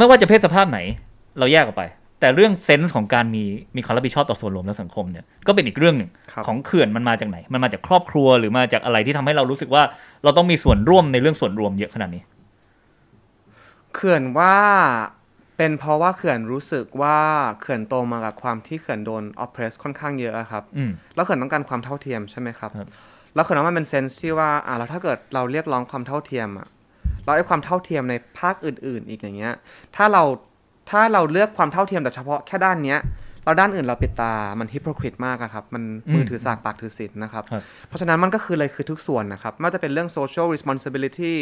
ไม่ว่าจะเพศสภาพไหน เราแยกออกไป แต่เรื่องเซนส์ของการมีมีความรับผิดชอบต่อส่วนรวมและสังคมเนี่ยก็เป็นอีกเรื่องหนึ่งครับของเขื่อนมันมาจากไหน มันมาจากครอบครัวหรือมาจากอะไรที่ทำให้เรารู้สึกว่า เราต้องมีส่วนร่วมในเรื่องส่วนรวมเยอะขนาดนี้เขื่อนว่าเป็นเพราะว่าเขื่อนรู้สึกว่าเขื่อนโตมากับความที่เขื่อนโดน oppress ค่อนข้างเยอะอะครับอืมแล้วเขื่อนต้องการความเท่าเทียมใช่ไหมครับครับ แล้วเขื่อนว่ามันเป็นเซนส์ที่ว่าอ่าแล้วถ้าเกิดเราเรียกร้องความเท่าเทียมอะ แล้วไอ้ความเท่าเทียมในภาคอื่น ๆ อีกอย่างเงี้ย ถ้าเราถ้าเราเลือกความเท่าเทียมแต่เฉพาะแค่ด้านเนี้ยเราด้านอื่นเราปิดตา มัน hypocrite มากอะครับ มันมือถือสากปากถือศีลนะครับครับ เพราะฉะนั้นมันก็คือเลยคือทุกส่วนนะครับ ไม่ว่าจะเป็นเรื่อง social responsibility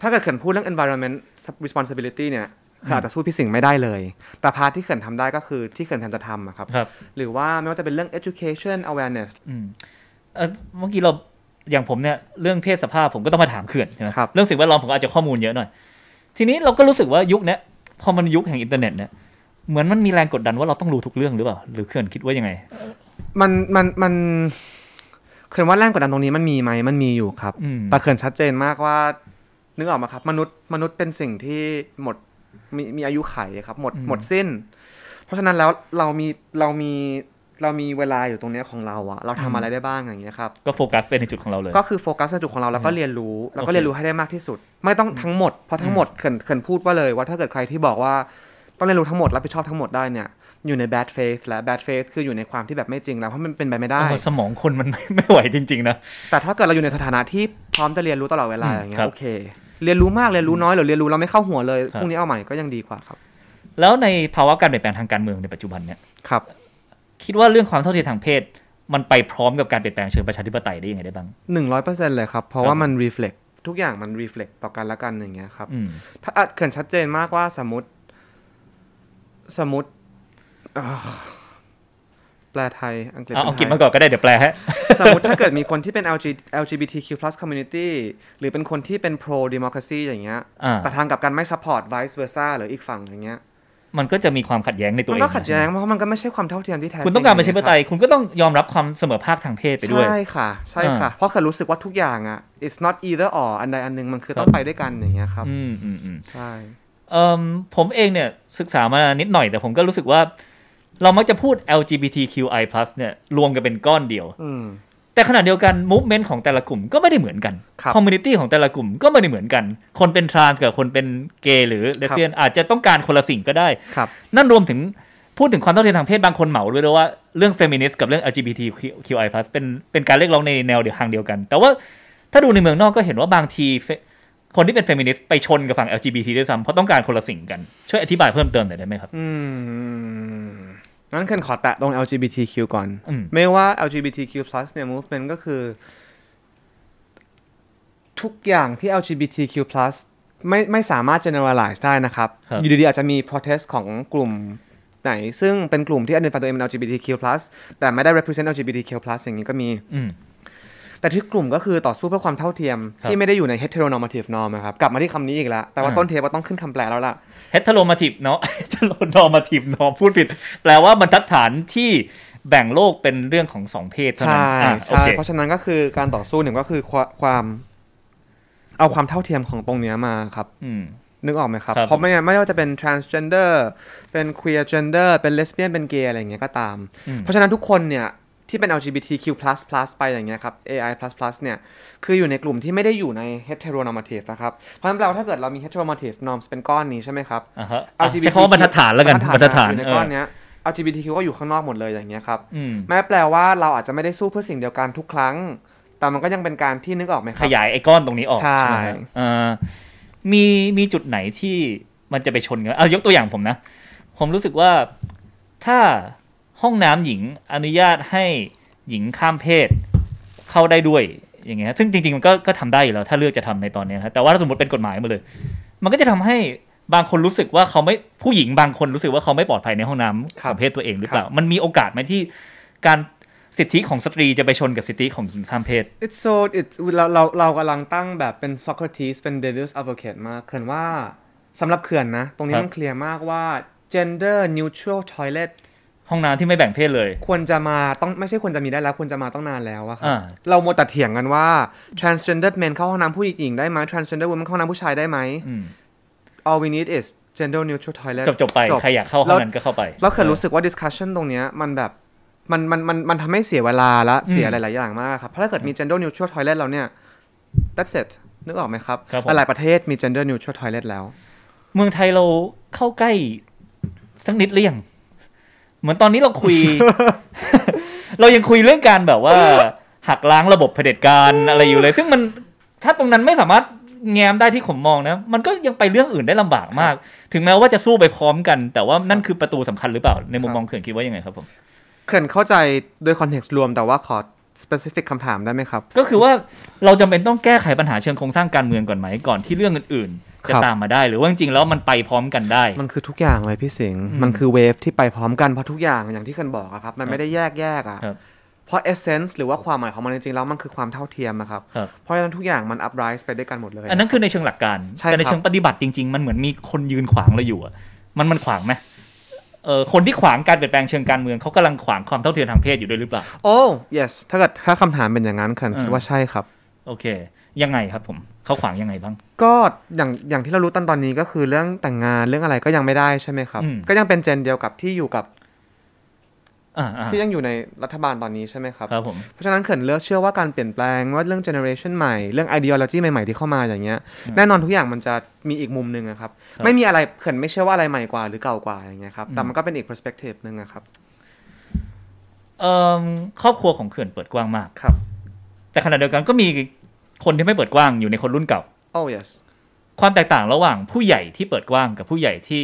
ถ้าเกิดเขื่อนพูดเรื่อง environment responsibility เนี่ยคืออาจจะสู้พี่สิงห์ไม่ได้เลย แต่ part ที่เขื่อนทำได้ก็คือที่เขื่อนแทนจะทำอะครับครับ หรือว่าไม่ว่าจะเป็นเรื่อง education awareness อืมเอ่อเมื่อกี้เรา อย่างผมเนี่ยเรื่องเพศสภาพผมก็ต้องมาถามเขื่อนใช่ไหมครับเรื่องสิ่งแวดล้อมผมก็อาจจะข้อมูลเยอะหน่อย ทีนี้เราก็รู้สึกว่ายุคเนี้ยพอมันยุคแห่งอินเทอร์เน็ตเนี่ยเหมือนมันมีแรงกดดันว่าเราต้องรู้ทุกเรื่องหรือเปล่า หรือเขื่อนคิดว่ายังไง มันมันมันเขื่อนว่าแรงกดดันตรงนี้มันมีไหมมันมีอยู่ครับอืมแต่เขื่อนชัดเจนมากว่านึกออกมาครับ มนุษย์มนุษย์เป็นสิ่งที่หมดมีมีอายุไขครับ หมดอืมหมดสิ้น เพราะฉะนั้นแล้วเรามีเรามี เรามีเวลาอยู่ตรงเนี้ยของเราอะเราทำอะไรได้บ้างอย่างเงี้ยครับ ก็โฟกัสไปในจุดของเราเลย ก็คือโฟกัสในจุดของเราแล้วก็อืมเรียนรู้แล้วโอก็เคเรียนรู้ให้ได้มากที่สุด ไม่ต้องทั้งหมดเพราะทั้งหมดเขินเขินพูดว่าเลยว่าถ้าเกิดใครที่บอกว่าต้องเรียนรู้ทั้งหมดรับผิดชอบทั้งหมดได้เนี่ยอยู่ใน bad faith และ bad faith คืออยู่ในความที่แบบไม่จริงแล้วเพราะมันเป็นไปไม่ได้โอ้สมองคนมันไม่ไม่ไหวจริง ๆ นะ แต่ถ้าเกิดเราอยู่ในสถานะที่พร้อมจะเรียนรู้ตลอดเวลาอืมอย่างเงี้ครัยบโอเค เรียนรู้มากเรียนรู้น้อยหรือเรียนรู้เราไม่เข้าหัวเลยครับพรุ่งนี้เอาใหม่ก็ยังดีกว่าครับ แล้วในภาวะการเปลี่ยนแปลงทางการเมืองในปัจจุบันเนี่ยครับ คิดว่าเรื่องความเท่าเทียมทางเพศ มันไปพร้อมกับการเปลี่ยนแปลงเชิงประชาธิปไตยได้ยังไงได้บ้างหนึ่งร้อยเปอร์เซ็นต์เลยครับ เพราะครับว่ามัน reflect ทุกอย่างมัน reflect ต่อกันและกันอย่างเงี้ยครับอืมถ้าอะเขื่อนชัดเจนมากว่าสมมติ สมมติอ่าแปลไทย อังกฤษเอาเป็นเอากินไทยมาก่อนก็ได้เดี๋ยวแปลให้สมมติถ้าเกิดมีคนที่เป็น LG LGBTQ+ community หรือเป็นคนที่เป็น pro democracy อย่างเงี้ยอ่าแต่ทางกลับกันไม่ support vice versa หรืออีกฝั่งอย่างเงี้ย มันก็จะมีความขัดแย้งในตัวมันเองก็ขัดแย้งเพราะมันก็ไม่ใช่ความเท่าเทียมที่แท้จริงคุณต้องการประชาธิปไตยอย่งคุณก็ต้องยอมรับความเสมอภาคทางเพศเงี้ไปยด้วยใช่ค่ะใช่ค่ะอ่าเพราะเคยรู้สึกว่าทุกอย่างอะ it's not either or อันใดอันหนึ่งมันคือครับต้องไปด้วยกันอย่างเงี้ยครับอืมอืมอืมใช่เอ่มผมเองเนี่ยศึกษามานิดหน่อยแต่ผมก็รู้สึกว่า เรามักจะพูด LGBTQI+ เนี่ยรวมกันเป็นก้อนเดียวอืม แต่ขณะเดียวกัน movement ของแต่ละกลุ่มก็ไม่ได้เหมือนกันครับ community ของแต่ละกลุ่มก็ไม่ได้เหมือนกัน คนเป็นทรานส์กับคนเป็นเกย์หรือเลสเบี้ยนอาจจะต้องการคนละสิ่งก็ได้ครับนั่นรวมถึงพูดถึงความเท่าเทียมทางเพศบางคนเหมาด้วยนะว่าเรื่อง feminist กับเรื่อง LGBTQI+ เป็นเป็นการเรียกร้องในแนวเดียวทางเดียวกัน แต่ว่าถ้าดูในเมืองนอกก็เห็นว่าบางทีเฟคนที่เป็น feminist ไปชนกับฝั่ง LGBT ด้วยซ้ำเพราะต้องการคนละสิ่งกัน ช่วยอธิบายเพิ่มเติมหน่อยได้ไหมครับ อืม งั้นเคนขอแตะตรง LGBTQ ก่อนอืมไม่ว่า LGBTQ+ เนี่ย movement ก็คือ ทุกอย่างที่ LGBTQ+ ไม่ไม่สามารถ generalize ได้นะครับครับอยู่ดีๆอาจจะมี protest ของกลุ่มไหน ซึ่งเป็นกลุ่มที่ identify ตัวเองเป็น LGBTQ+ แต่ไม่ได้ represent LGBTQ+ อย่างนี้ก็มีอืม แต่ที่กลุ่มก็คือต่อสู้เพื่อความเท่าเทียมครับที่ไม่ได้อยู่ใน heteronormative norm นะครับ กลับมาที่คำนี้อีกแล้ว แต่ว่าอ่าต้นเทปว่าต้องขึ้นคำแปลแล้วล่ะ heteronormative เนาะ heteronormative เนาะพูดผิด แปลว่าบรรทัดฐานที่แบ่งโลกเป็นเรื่องของสองเพศเท่านั้นใช่อะโอใช่เคเพราะฉะนั้นก็คือการต่อสู้หนึ่งก็คือความความเอาความเท่าเทียมของตรงเนี้ยมาครับอืมนึกออกไหมครับครับเพราะไม่งั้นไม่ว่าจะเป็น transgender เป็น queer gender เป็น lesbian เป็น gay อะไรอย่างเงี้ยก็ตามอืมเพราะฉะนั้นทุกคนเนี่ย ที่เป็น LGBTQ+ ไปอย่างเงี้ยครับ AI++ เนี่ย คืออยู่ในกลุ่มที่ไม่ได้อยู่ใน heteronormative นะครับ เพราะฉะนั้นแปลว่าถ้าเกิดเรามี heteronormative norms เป็นก้อนนี้ใช่ไหมครับอ่าฮะอะใช้คำว่าบรรทัดฐานแล้วกันบรรทัดฐานอยู่ในเอก้ออนเนี้ย LGBTQ ก็อยู่ข้างนอกหมดเลยอย่างเงี้ยครับอืมแม้แปลว่าเราอาจจะไม่ได้สู้เพื่อสิ่งเดียวกันทุกครั้ง แต่มันก็ยังเป็นการที่นึกออกไหมคขรับยายไอ้ก้อนตรงนี้ออกใช่ไหมครับเอ่อมีมีจุดไหนที่มันจะไปชนกันเอายกตัวอย่างผมนะ ผมรู้สึกว่าถ้า ห้องน้ำหญิงอนุญาตให้หญิงข้ามเพศเข้าได้ด้วยอย่างเงี้ยซึ่งจริงๆมันก็ก็ทำได้อยู่แล้วถ้าเลือกจะทำในตอนเนี้ยนะแต่ว่าถ้าสมมติเป็นกฎหมายมาเลย มันก็จะทำให้บางคนรู้สึกว่าเขาไม่ผู้หญิงบางคนรู้สึกว่าเขาไม่ปลอดภัยในห้องน้ำครัขบองเพศตัวเองหรือเปล่ามันมีโอกาสไหมที่การสิทธิของสตรีจะไปชนกับสิทธิของหญิงข้ามเพศ It's so it's เราเราเรากำลังตั้งแบบเป็น Socrates เป็น Devil's Advocate มากเขื่อนว่าสำหรับเขื่อนนะ ตรงนี้ครับมันเคลียร์มากว่า gender neutral toilet ห้องน้ำที่ไม่แบ่งเพศเลย ควรจะมาต้องไม่ใช่ควรจะมีได้แล้วควรจะมาต้องนานแล้วอะครับอ่า เราโมวแต่เถียงกันว่า transgender men เข้าห้องน้ำผู้หญิงได้ไหม transgender women เข้าห้องน้ำผู้ชายได้ไหม อืม all we need is gender neutral toilet จบจบๆไป ใครอยากเข้าห้องนั้นก็เข้าไป แล้วเคยรู้สึกว่า discussion ตรงเนี้ยมันแบบมันมันมันมันทำให้เสียเวลาและเสียหลาย ๆ อย่างมากครับ เพราะถ้าเกิดมี gender neutral toilet แล้วเนี่ย that's it นึกออกไหมครับ ครับผม หลายๆประเทศมี gender neutral toilet แล้ว เมืองไทยเราเข้าใกล้สักนิดหรือยัง เหมือนตอนนี้เราคุย เรายังคุยเรื่องการแบบว่า หักล้างระบบเผด็จการอะไรอยู่เลย ซึ่งมันถ้าตรงนั้นไม่สามารถแง้มได้ที่ผมมองนะ มันก็ยังไปเรื่องอื่นได้ลำบากมาก ถึงแม้ว่าจะสู้ไปพร้อมกัน แต่ว่านั่นคือประตูสำคัญหรือเปล่า ในมุมมองเขื่อนคิดว่ายังไงครับผม เขื่อนเข้าใจโดย context รวมแต่ว่าขอ specific คำถามได้ไหมครับ ก็คือว่าเราจำเป็นต้องแก้ไขปัญหาเชิงโครงสร้างการเมืองก่อนไหมก่อนที่เรื่องอื่นๆ จะครับตามมาได้ หรือว่าจริงๆแล้วมันไปพร้อมกันได้ มันคือทุกอย่างเลยพี่สิงห์อืมมันคือเวฟที่ไปพร้อมกันเพราะทุกอย่างอย่างที่เขื่อนบอกอะครับ มันไม่ได้แยกแยกอะครับเพราะ essence หรือว่าความหมายของมันจริงๆแล้วมันคือความเท่าเทียมอะครับครับ เพราะฉะนั้นทุกอย่างมัน uprise ไปด้วยกันหมดเลย อันนั้นคือในเชิงหลักการใช่แต่ในครับเชิงปฏิบัติจริง ๆ มันเหมือนมีคนยืนขวางเราอยู่อะมันมันขวางไหมเออคนที่ขวางการเปลี่ยนแปลงเชิงการเมืองเขากำลังขวางความเท่าเทียมทางเพศอยู่ด้วยหรือเปล่า โอ้ yes ถ้าเกิดถ้าคำถามเป็นอย่างนั้นเขื่อนคิดอืมว่าใช่ครับ โอเค ยังไงครับผมเขาขวางยังไงบ้าง ก็อย่างอย่างที่เรารู้ตอนตอนนี้ก็คือเรื่องแต่งงานเรื่องอะไรก็ยังไม่ได้ใช่ไหมครับอืมก็ยังเป็นเจนเดียวกับที่อยู่กับอ่าอ่าที่ยังอยู่ในรัฐบาลตอนนี้ใช่ไหมครับครับผมเพราะฉะนั้นเขินเลือกเชื่อว่าการเปลี่ยนแปลงว่าเรื่องเจเนอเรชันใหม่เรื่อง ideology ใหม่ๆที่เข้ามาอย่างเงี้ยแน่นอนทุกอย่างมันจะมีอีกมุมหนึ่งอะครับครับ ไม่มีอะไรเขินไม่เชื่อว่าอะไรใหม่กว่าหรือเก่ากว่าอย่างเงี้ยครับแต่อืมมันก็เป็นอีก perspective หนึ่งอะครับเอ่อครอบครัวของเขื่อนเปิดกว้างมากครับ แต่ขณะเดียวกันก็มี คนที่ไม่เปิดกว้างอยู่ในคนรุ่นเก่า oh yes ความแตกต่างระหว่างผู้ใหญ่ที่เปิดกว้างกับผู้ใหญ่ที่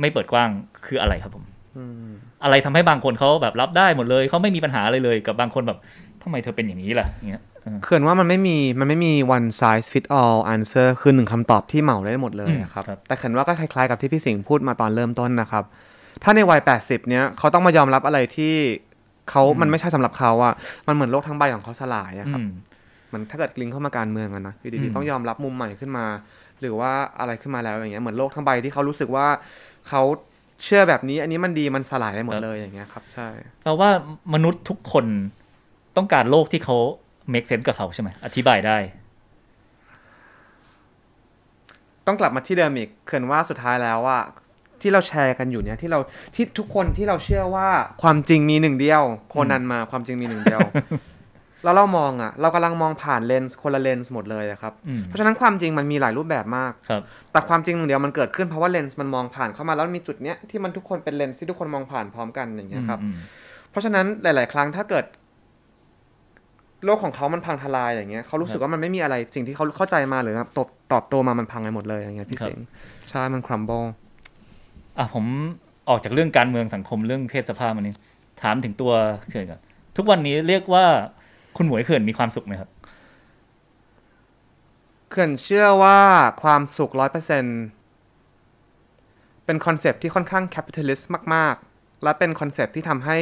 ไม่เปิดกว้างคืออะไรครับผมอืมอะไรทำให้บางคนเขาแบบรับได้หมดเลยเขาไม่มีปัญหาอะไรเลยกับบางคนแบบทำไมเธอเป็นอย่างนี้ล่ะอย่างเงี้ยเออเขินว่ามันไม่มีมันไม่มี one size fit all answer คือหนึ่งคำตอบที่เหมาได้หมดเลยอะครับอืมครับแต่เขินว่าก็คล้ายๆกับที่พี่สิงห์พูดมาตอนเริ่มต้นนะครับ ถ้าในวัย 80 เนี้ยเขาต้องมายอมรับอะไรที่เขามันไม่ใช่สำหรับเขาอะมันเหมือนโลกทั้งใบของเขาสลายอะครับอื มมันถ้าเกิดลิงก์เข้ามาการเมืองอะนะอยู่อืดีมๆต้องยอมรับมุมใหม่ขึ้นมา หรือว่าอะไรขึ้นมาแล้วอย่างเงี้ยเหมือนโลกทั้งใบที่เขารู้สึกว่าเขาเชื่อแบบนี้ อันนี้มันดีมันสลายได้หมดเลยอย่างเงี้ยครับ ใช่แปลว่ามนุษย์ทุกคนต้องการโลกที่เขา make sense กับเขาใช่ไหมอธิบายได้ ต้องกลับมาที่เดิมอีกเขินว่าสุดท้ายแล้วว่าที่เราแชร์กันอยู่เนี่ยที่เราที่ทุกคนที่เราเชื่อว่าความจริงมีหนึ่งเดียว โคนันมาความจริงมีหนึ่งเดียว แล้วเรามองอะเรากำลังมองผ่านเลนส์คนละเลนส์หมดเลยอะครับอืมเพราะฉะนั้นความจริงมันมีหลายรูปแบบมากครับแต่ความจริงหนึ่งเดียวมันเกิดขึ้นเพราะว่าเลนส์มันมองผ่านเข้ามาแล้วมีจุดเนี้ยที่มันทุกคนเป็นเลนส์ที่ทุกคนมองผ่านพร้อมกันอย่างเงี้ยครับอืมเพราะฉะนั้นหลาย ๆ ครั้งถ้าเกิด โลกของเขามันพังทลายอย่างเงี้ยเขารู้สึกว่ามันไม่มีอะไรสิ่งที่เขาเข้าใจมาหรือตอบตอบโตมามันพังไปหมดเลยอย่างเงี้ยพี่ครับเสงใช่มัน crumble อะผมออกจากเรื่องการเมืองสังคมเรื่องเพศสภาพมันนี้ ถามถึงตัวเขื่อนก่อนทุกวันนี้เรียกว่า คุณหมวยเขื่อนมีความสุขไหมครับ เขื่อนเชื่อว่าความสุขร้อยเปอร์เซ็นต์เป็นคอนเซปต์ที่ค่อนข้าง capitalist มาก ๆ และเป็นคอนเซปต์ที่ทำให้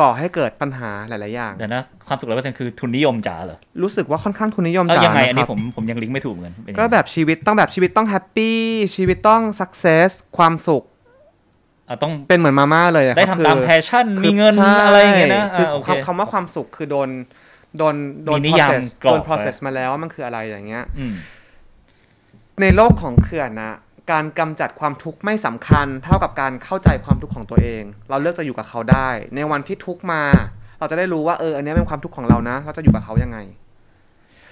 ก่อให้เกิดปัญหาหลาย ๆ อย่างแต่นะความสุขร้อยเปอร์เซ็นต์คือทุนนิยมจ๋าเหรอ รู้สึกว่าค่อนข้างทุนนิยมเอ้าจ๋ายังไงนะอันคนี้รับผมผมยังลิงก์ไม่ถูกเหมือนกันเป็นยังไงก็แบบชีวิตต้องแบบชีวิตต้องแฮปปี้ชีวิตต้อง successความสุขอะต้องเป็นเหมือนมาม่าเลยอะได้ครับทำตามคือแพชชั่นคืมีเงินใช่อะไรอย่างเงี้ยนะคืออ่าโอเคคำคำว่าความสุขคือโดน โดนโดนมีนิยาม process กรอบโดนไว้ process มาแล้วว่ามันคืออะไรอย่างเงี้ยอืมในโลกของเขื่อนนะการกำจัดความทุกข์ไม่สำคัญ เท่ากับการเข้าใจความทุกข์ของตัวเอง เราเลือกจะอยู่กับเขาได้ ในวันที่ทุกข์มา เราจะได้รู้ว่าเอออันเนี้ยเป็นความทุกข์ของเรานะ เราจะอยู่กับเขายังไง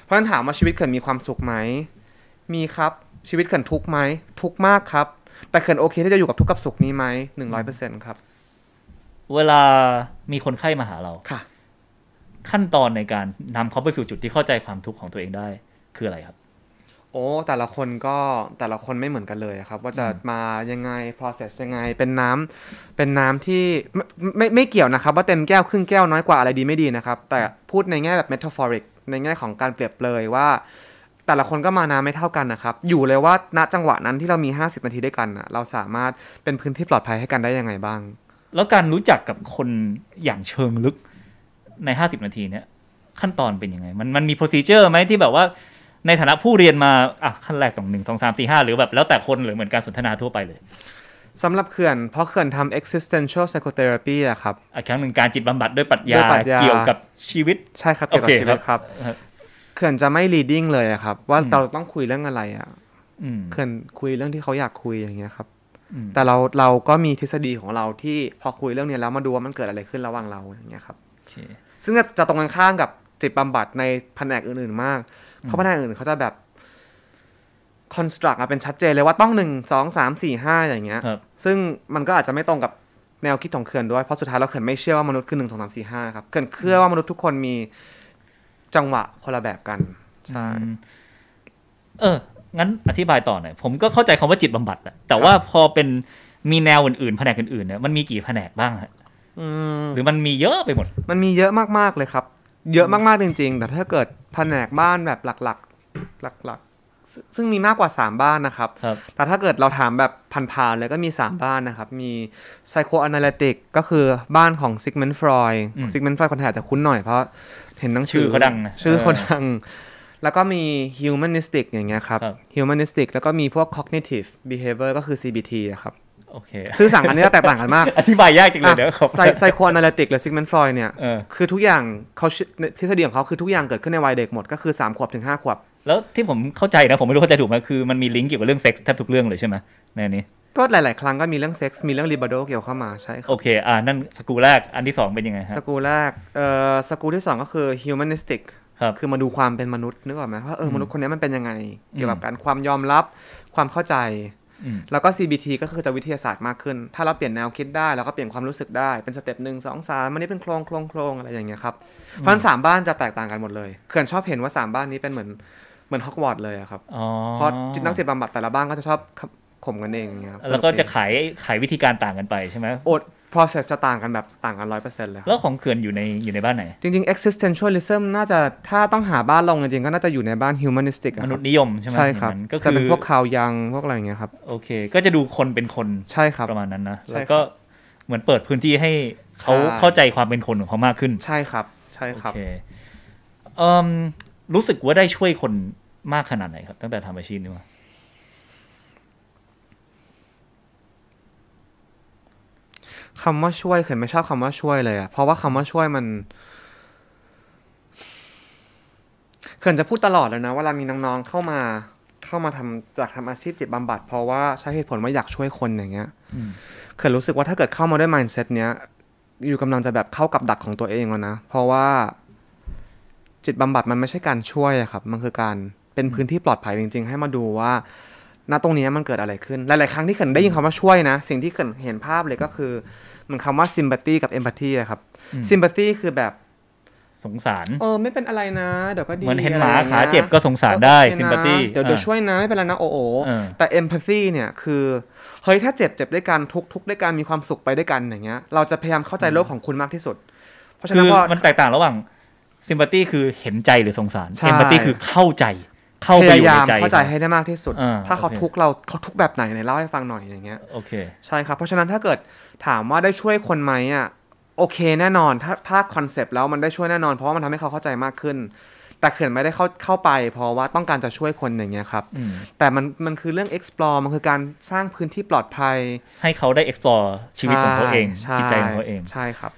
เพราะฉะนั้นถามว่าชีวิตเขื่อนมีความสุขไหมมีครับชีวิตเขื่อนทุกข์ไหมทุกข์มากครับ แต่เขื่อนโอเคที่จะอยู่กับทุกข์กับสุขนี้ไหมหนึ่งร้อยเปอร์เซ็นต์ครับ เวลามีคนไข้มาหาเราค่ะ ขั้นตอนในการนำเขาไปสู่จุดที่เข้าใจความทุกข์ของตัวเองได้คืออะไรครับ โอ้แต่ละคนก็แต่ละคนไม่เหมือนกันเลยอะครับ ว่าจะอืมมายังไง process ยังไง เป็นน้ำเป็นน้ำที่ไม่ไม่ไม่เกี่ยวนะครับ ว่าเต็มแก้วครึ่งแก้วน้อยกว่าอะไรดีไม่ดีนะครับ แต่พูดในแง่แบบ metaphoric ในแง่ของการเปรียบเลยว่า แต่ละคนก็มาน้ำไม่เท่ากันนะครับ อยู่เลยว่าณจังหวะนั้นที่เรามี 50 นาทีด้วยกันน่ะเราสามารถเป็นพื้นที่ปลอดภัยให้กันได้ยังไงบ้าง แล้วการรู้จักกับคนอย่างเชิงลึก ในห้าสิบนาทีเนี้ยขั้นตอนเป็นยังไง มันมันมี procedure ไหมที่แบบว่าในฐานะผู้เรียนมาอะขั้นแรกต้องหนึ่งสองสามสี่ห้าหรือแบบแล้วแต่คนหรือเหมือนการสนทนาทั่วไปเลยสำหรับเขื่อน เพราะเขื่อนทำ existential psychotherapy อะครับอะครั้งหนึ่งการจิตบำบัดด้วยปรัชญาด้วยปรัชญาเกี่ยวกับชีวิต ใช่ครับเกี่ยวกับโอเคชีวิตครับครับ เขื่อนจะไม่ leading เลยอะครับ ว่าอืมเราต้องคุยเรื่องอะไรอะอืมเขื่อนคุยเรื่องที่เขาอยากคุยอย่างเงี้ยครับอืมแต่เราเราก็มีทฤษฎีของเราที่พอคุยเรื่องเนี้ยแล้วมาดูว่ามันเกิดอะไรขึ้นระหว่างเราอย่างเงี้ยครับโอเค ซึ่งจะจะตรงกันข้ามกับจิตบำบัดในแผนกอื่นๆมาก เพราะแผนกอื่นเขาจะแบบ construct มาเป็นชัดเจนเลยว่าต้องหนึ่งสองสามสี่ห้าอย่างเงี้ยครับซึ่งมันก็อาจจะไม่ตรงกับแนวคิดของเขื่อนด้วย เพราะสุดท้ายแล้วเขื่อนไม่เชื่อว่ามนุษย์คือหนึ่งสองสามสี่ห้าครับ เขื่อนเชื่อว่ามนุษย์ทุกคนมีจังหวะคนละแบบกันใช่อืมเออ งั้นอธิบายต่อหน่อย ผมก็เข้าใจคำว่าจิตบำบัดอะแต่ว่าพอเป็นมีแนวอื่นๆ แผนกอื่นๆเนี่ยมันมีกี่แผนกบ้างฮะอืม หรือมันมีเยอะไปหมด มันมีเยอะมากๆเลยครับ เยอะมากๆจริงๆ แต่ถ้าเกิดแผนกบ้านแบบหลักๆ หลักๆ ซึ่งซึ่งมีมากกว่า 3 บ้านนะครับครับ แต่ถ้าเกิดเราถามแบบผ่านๆเลยก็มี 3 บ้านนะครับ มี psychoanalytic ก็คือบ้านของ Sigmund Freud อืม Sigmund Freud คนไทยอาจจะคุ้นหน่อยเพราะเห็นหนังชื่อเขาดังนะชื่อเขาเออดังแล้วก็มี humanistic อย่างเงี้ยครับครับ humanistic แล้วก็มีพวก cognitive behavior ก็คือ CBT อะครับ โอเคซึ่งสั่งอันนี้จะแตกต่างกันมาก อธิบายยากจริงเลยเดี๋ยวขอบไซไซโคอนาลิติกหรือ Sigmund Freud เนี่ยเออคือทุกอย่างเขาชื่อทฤษฎีของเขาคือทุกอย่างเกิดขึ้นในวัยเด็กหมดก็คือ3ขวบถึง5ขวบ แล้วที่ผมเข้าใจนะ ผมไม่รู้เข้าใจถูกไหมคือมันมีลิงก์เกี่ยวกับเรื่องเซ็กส์แทบทุกเรื่องเลยใช่ไหมในอันนี้ก็หลาย ๆ ครั้งก็มีเรื่องเซ็กส์มีเรื่อง libido เกี่ยวเข้ามาใช่ครับโอเคอ่านั่น school แรกอันที่สองเป็นยังไงฮะสกูลแรกเอ่อสกูลที่ 2 ก็คือ humanistic ครับคือมาดูความเป็นมนุษย์นึกออกไหมว่าเอออืมมนุษย์คนนี้มันเป็นยังไง เกี่ยวกับอืมการความยอมรับความเข้าใจอืม แล้วก็ CBT ก็คือจะวิทยาศาสตร์มากขึ้น ถ้าเราเปลี่ยนแนวคิดได้เราก็เปลี่ยนความรู้สึกได้เป็นสเต็ปหนึ่งสองสามอันนี้เป็นโครงโครงโครงอะไรอย่างเงี้ยครับเพราะฉะนั้นสามบ้านจะแตกต่างกันหมดเลยเขื่อนชอบเห็นว่าสามบ้านนี้เป็นเหมือนเหมือนฮอกวอตส์เลยอะครับอ๋อเพราะจิตนักจิตบำบัดแต่ละบ้านก็จะชอบข่มกันเองอย่างเงี้ยครับแล้วก็จะสนุดีขายขายวิธีการต่างกันไปใช่ไหมโอด process จะต่างกันแบบต่างกันร้อยเปอร์เซ็นต์เลยครับแล้วของเขื่อนอยู่ในอยู่ในบ้านไหน จริง ๆ existentialism น่าจะถ้าต้องหาบ้านลงจริงๆก็น่าจะอยู่ในบ้าน humanistic อะมคนุรัษบย์นิยมใช่ไหมใช่ครับอย่างนั้นก็จะคือเป็นพวกข่าวยังพวกอะไรอย่างเงี้ยครับโอเค ก็จะดูคนเป็นคนใช่ครับประมาณนั้นนะใช่แล้วก็เหมือนเปิดพื้นที่ให้เขาใช่เข้าใจความเป็นคนของเขามากขึ้น ใช่ครับ ใช่ครับโอเคเอ่มรู้สึกว่าได้ช่วยคนมากขนาดไหนครับ ตั้งแต่ทำอาชีพนี้มา คำว่าช่วยเขินไม่ชอบคำว่าช่วยเลยอะเพราะว่าคำว่าช่วยมันเขินจะพูดตลอดเลยนะเวลามีน้องๆเข้ามาเข้ามาทำจากทำอาชีพจิตบำบัด เพราะว่าใช้เหตุผลว่าอยากช่วยคนอย่างเงี้ยอืมเขินรู้สึกว่าถ้าเกิดเข้ามาด้วย mindset เนี้ยอยู่กำลังจะแบบเข้ากับดักของตัวเองแล้วนะ เพราะว่าจิตบำบัดมันไม่ใช่การช่วยอะครับ มันคือการเป็นพื้นที่ปลอดภัยจริง ๆ ให้มาดูว่า ณตรงนี้มันเกิดอะไรขึ้น หลาย ๆ ครั้งที่เขินได้ยินคำว่าช่วยนะ สิ่งที่เขินเห็นภาพเลยก็คือเหมันคำว่า sympathy กับ empathy อะครับอืม sympathy คือแบบสงสาร เออไม่เป็นอะไรนะ เดี๋ยวก็ดีเหมือนเห็นหมาะไรอย่งขางี้ยเจ็บก็สงสารได้โอเคนะซิมพัตตี้เดี๋ยวเดี๋ยวช่วยนะไม่เป็นไรนะโอ้โอเออแต่ empathy เนี่ยคือเฮ้ยถ้าเจ็บเจ็บด้วยกันทุกข์ทุกข์ด้วยกันมีความสุขไปด้วยกันอย่างเงี้ย เราจะพยายามเข้าใจโลกของคุณมากที่สุด เพราะฉะนั้นคือว่ามันแตกต่างระหว่าง sympathy คือเห็นใจหรือสงสารใช่ empathy คือเข้าใจ พยายามเข้าไปอยู่ในมใจเข้าใจให้ได้มากที่สุดอ่าถ้าเขาโอเคทุกข์เราเขาทุกข์แบบไหนไหนเล่าให้ฟังหน่อยอย่างเงี้ยโอเคใช่ครับ เพราะฉะนั้นถ้าเกิดถามว่าได้ช่วยคนไหมอะโอเคแน่นอนถ้าถ้าคอนเซปต์แล้วมันได้ช่วยแน่นอน เพราะว่ามันทำให้เขาเข้าใจมากขึ้น แต่เขื่อนไม่ได้เข้าเข้าไป เพราะว่าต้องการจะช่วยคนอย่างเงี้ยครับอืมแต่มันมันคือเรื่อง explore มันคือการสร้างพื้นที่ปลอดภัย ให้เขาได้ explore ชีวิตของเขาเองช่จิตใจของเขาเองใช่ครับ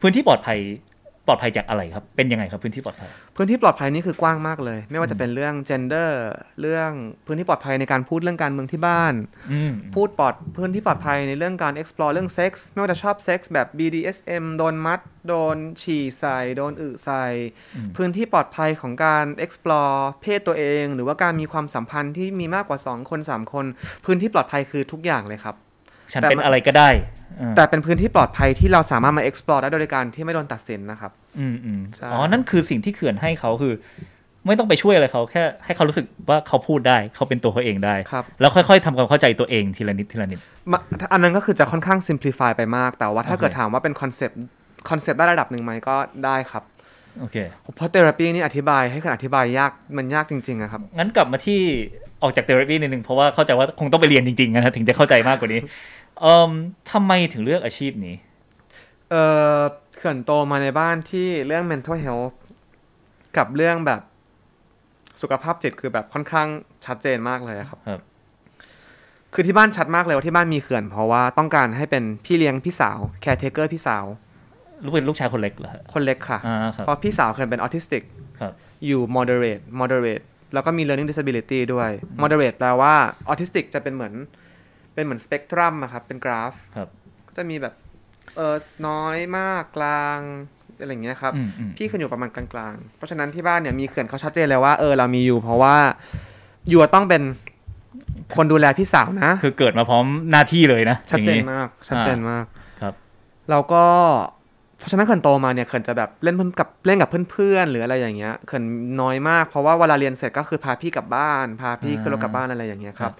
พื้นที่ปลอดภัย ปลอดภัยจากอะไรครับ เป็นยังไงครับพื้นที่ปลอดภัย พื้นที่ปลอดภัยนี่คือกว้างมากเลย ไม่ว่าจะเป็นเรื่อง gender เรื่องพื้นที่ปลอดภัยในการพูดเรื่องการเมืองที่บ้านอืมพูดปลอดพื้นที่ปลอดภัยในเรื่องการ explore เรื่องเซ็กส์ไม่ว่าจะชอบเซ็กส์แบบ BDSM โดนมัด โดนฉี่ใส่โดนอึใส่อืมพื้นที่ปลอดภัยของการ explore เพศตัวเอง หรือว่าการมีความสัมพันธ์ที่มีมากกว่า 2 คน 3 คน พื้นที่ปลอดภัยคือทุกอย่างเลยครับ ฉันแต่เป็นมันอะไรก็ได้อ่าแต่เป็นพื้นที่ปลอดภัยที่เราสามารถมา explore ได้โดยการที่ไม่โดนตัดสินนะครับ อืมอืมใช่อ๋อ นั่นคือสิ่งที่เขื่อนให้เขาคือ ไม่ต้องไปช่วยอะไรเขาแค่ให้เขารู้สึกว่าเขาพูดได้ เขาเป็นตัวเขาเองได้ครับแล้วค่อยๆทำความเข้าใจตัวเองทีละนิดทีละนิดมาอันนั้นก็คือจะค่อนข้าง simplify ไปมาก แต่ว่าถ้าโอเคเกิดถามว่าเป็นคอนเซปต์คอนเซปต์ได้ระดับหนึ่งไหมก็ได้ครับโอเคเพราะ therapy นี่อธิบายให้คนอธิบายยากมันยากจริงๆอะครับงั้นกลับมาที่ ออกจาก therapy นิดนึงเพราะว่าเข้าใจว่าคงต้องไปเรียนจริงๆนะถึงจะเข้าใจมากกว่านี้เอ่มทำไมถึงเลือกอาชีพนี้ เออเขื่อนโตมาในบ้านที่เรื่อง mental health กับเรื่องแบบสุขภาพจิตคือแบบค่อนข้างชัดเจนมากเลยอะครับครับ คือที่บ้านชัดมากเลยว่าที่บ้านมีเขื่อน เพราะว่าต้องการให้เป็นพี่เลี้ยงพี่สาว caretaker พี่สาวลูกเป็นลูกชายคนเล็กเหรอฮะคนเล็กค่ะอ่าครับเพราะพี่สาวเขื่อนเป็นออทิสติกครับอยู่ moderate moderate แล้วก็มี learning disability ด้วย moderate แปลว่า autistic จะเป็นเหมือน เป็นเหมือนสเปกตรัมอะครับ เป็นกราฟครับก็จะมีแบบ เออน้อยมากกลางอะไรอย่างเงี้ยครับอืมอืมพี่ขึ้นอยู่ประมาณกลางๆ เพราะฉะนั้นที่บ้านเนี่ยมีเขื่อนเขาชัดเจนเลยว่าเออเรามีอยู่ เพราะว่าอยู่ต้องเป็นคนดูแลพี่สาวนะ คือเกิดมาพร้อมหน้าที่เลยนะ ชัดเจนอย่างงี้มาก ชัดเจนมาก ครับแล้วก็ เพราะฉะนั้นเขินโตมาเนี่ยเขินจะแบบเล่นเพื่อนกับเล่นกับเพื่อนๆหรืออะไรอย่างเงี้ยเขินน้อยมากเพราะว่าเวลาเรียนเสร็จก็คือพาพี่กลับบ้าน พาพี่ขึ้นรถกลับบ้านอะไรอย่างเงี้ยครับ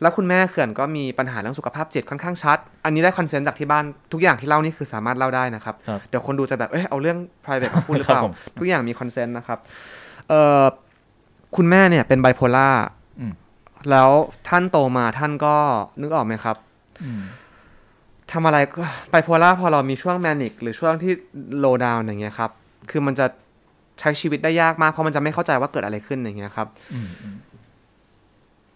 แล้วคุณแม่เขื่อนก็มีปัญหาเรื่องสุขภาพจิตค่อนข้างชัด อันนี้ได้คอนเซนต์จากที่บ้านทุกอย่างที่เล่านี่คือสามารถเล่าได้นะครับครับเดี๋ยวคนดูจะแบบ เอ้ยเอาเรื่อง private มาพูดหรือเปล่าครับผมทุกอย่างมี consent นะครับ เอ่อ คุณแม่เนี่ยเป็นไบโพล่าอืมแล้วท่านโตมาท่านก็นึกออกไหมครับอืม ทำอะไรก็ไบโพล่าพอเรามีช่วง manic หรือช่วงที่ low down อย่างเงี้ยครับ คือมันจะใช้ชีวิตได้ยากมาก เพราะมันจะไม่เข้าใจว่าเกิดอะไรขึ้นอย่างเงี้ยครับอืมอืม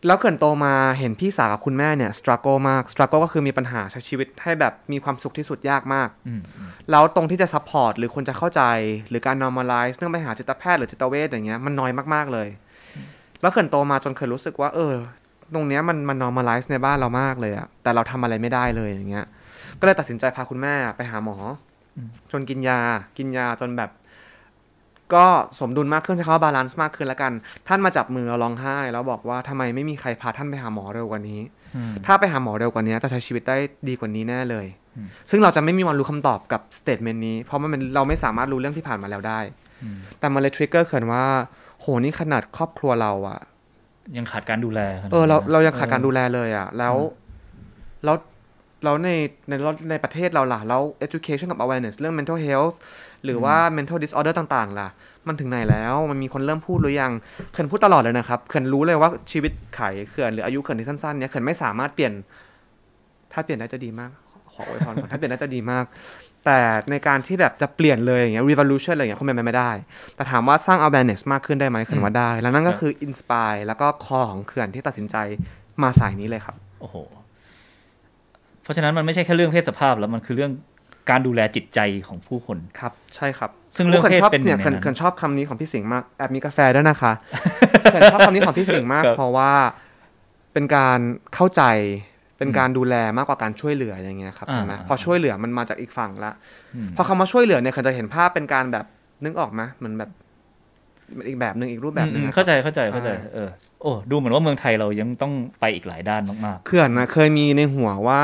แล้วเกิดโตมาเห็นพี่สาวกับคุณแม่เนี่ยส t ตรั g ก l e มากส t ตรั g ก l e ก็คือมีปัญหาใช้ชีวิตให้แบบมีความสุขที่สุดยากมากอืมอืมแล้วตรงที่จะ support หรือคนจะเข้าใจ หรือการ normalize เรื่องไปหาจิตแพทย์หรือจิตเวชอย่างเงี้ยมันน้อยมากๆเลย แล้วเขื่อนโตมาจนเคยรู้สึกว่า เออ ตรงเนี้ยมันมัน normalize ในบ้านเรามากเลยอะแต่เราทำอะไรไม่ได้เลยอย่างเงี้ย ก็เลยตัดสินใจพาคุณแม่ไปหาหมออจนกินยา กินยาจนแบบ ก็สมดุลมากขึ้นใช้คำว่า balance มากขึ้นแล้วกัน ท่านมาจับมือเราร้องไห้ แล้วบอกว่าทำไมไม่มีใครพาท่านไปหาหมอเร็วกว่านี้อืมถ้าไปหาหมอเร็วกว่านี้จะใช้ชีวิตได้ดีกว่านี้แน่เลยอืมซึ่งเราจะไม่มีวันรู้คำตอบกับสเต t เมนต์นี้ เพราะมันเป็นเราไม่สามารถรู้เรื่องที่ผ่านมาแล้วได้อืมแต่มันเลยทริกเกอร์เขินว่า โหนี่ขนาดครอบครัวเราอะยังขาดการดูแลขนดเออเรานั้นนะเรายังขาดการดูแลเลยอะแล้วแล้ว แล้วในในในประเทศเราล่ะ แล้ว education กับ awareness เรื่อง mental health หรือว่า mental disorder ต่าง ๆ ล่ะ มันถึงไหนแล้ว มันมีคนเริ่มพูดหรือยัง เขินพูดตลอดเลยนะครับ เขินรู้เลยว่าชีวิตไขเขื่อนหรืออายุเขื่อนที่สั้นๆเนี่ยเขินไม่สามารถเปลี่ยน ถ้าเปลี่ยนได้จะดีมาก ขออวยพรก่อนถ้าเปลี่ยนได้จะดีมาก แต่ในการที่แบบจะเปลี่ยนเลยอย่างเงี้ย revolution อะไรอย่างเงี้ยคงเป็นไปไม่ได้ แต่ถามว่าสร้าง awareness มากขึ้นได้ไหมเขินว่าได้ แล้วนั่นก็คือ inspire แล้วก็คอของเขื่อนที่ตัดสินใจมาสายนี้เลยครับ โอ้โห เพราะฉะนั้นมันไม่ใช่แค่เรื่องเพศสภาพแล้วมันคือเรื่องการดูแลจิตใจของผู้คนครับ ใช่ครับ ซึ่งเรื่องโขินเพศชอบเป็นหนึ่เนี่ยงในเขินนั้นเขินชอบคำนี้ของพี่สิงห์มากแอบมีกาแฟด้วยนะคะเขินชอบคำนี้ของพี่สิงห์มากครับเพราะว่าเป็นการเข้าใจเป็นการดูแลมากกว่าการช่วยเหลืออย่างเงี้ยครับอ่าเห็นไหมอ่าพอช่วยเหลือมันมาจากอีกฝั่งละอืมพอคำว่าช่วยเหลือเนี่ยเขินจะเห็นภาพเป็นการแบบนึกออกไหมเหมือนแบบอีกแบบหนึ่งอีกรูปแบบหนึ่งอืมอะเข้าใจเข้าใจเข้าใจใช่เออ โอ้ดูเหมือนว่าเมืองไทยเรายังต้องไปอีกหลายด้านมากเขื่อนนะเคยมีในหัวว่า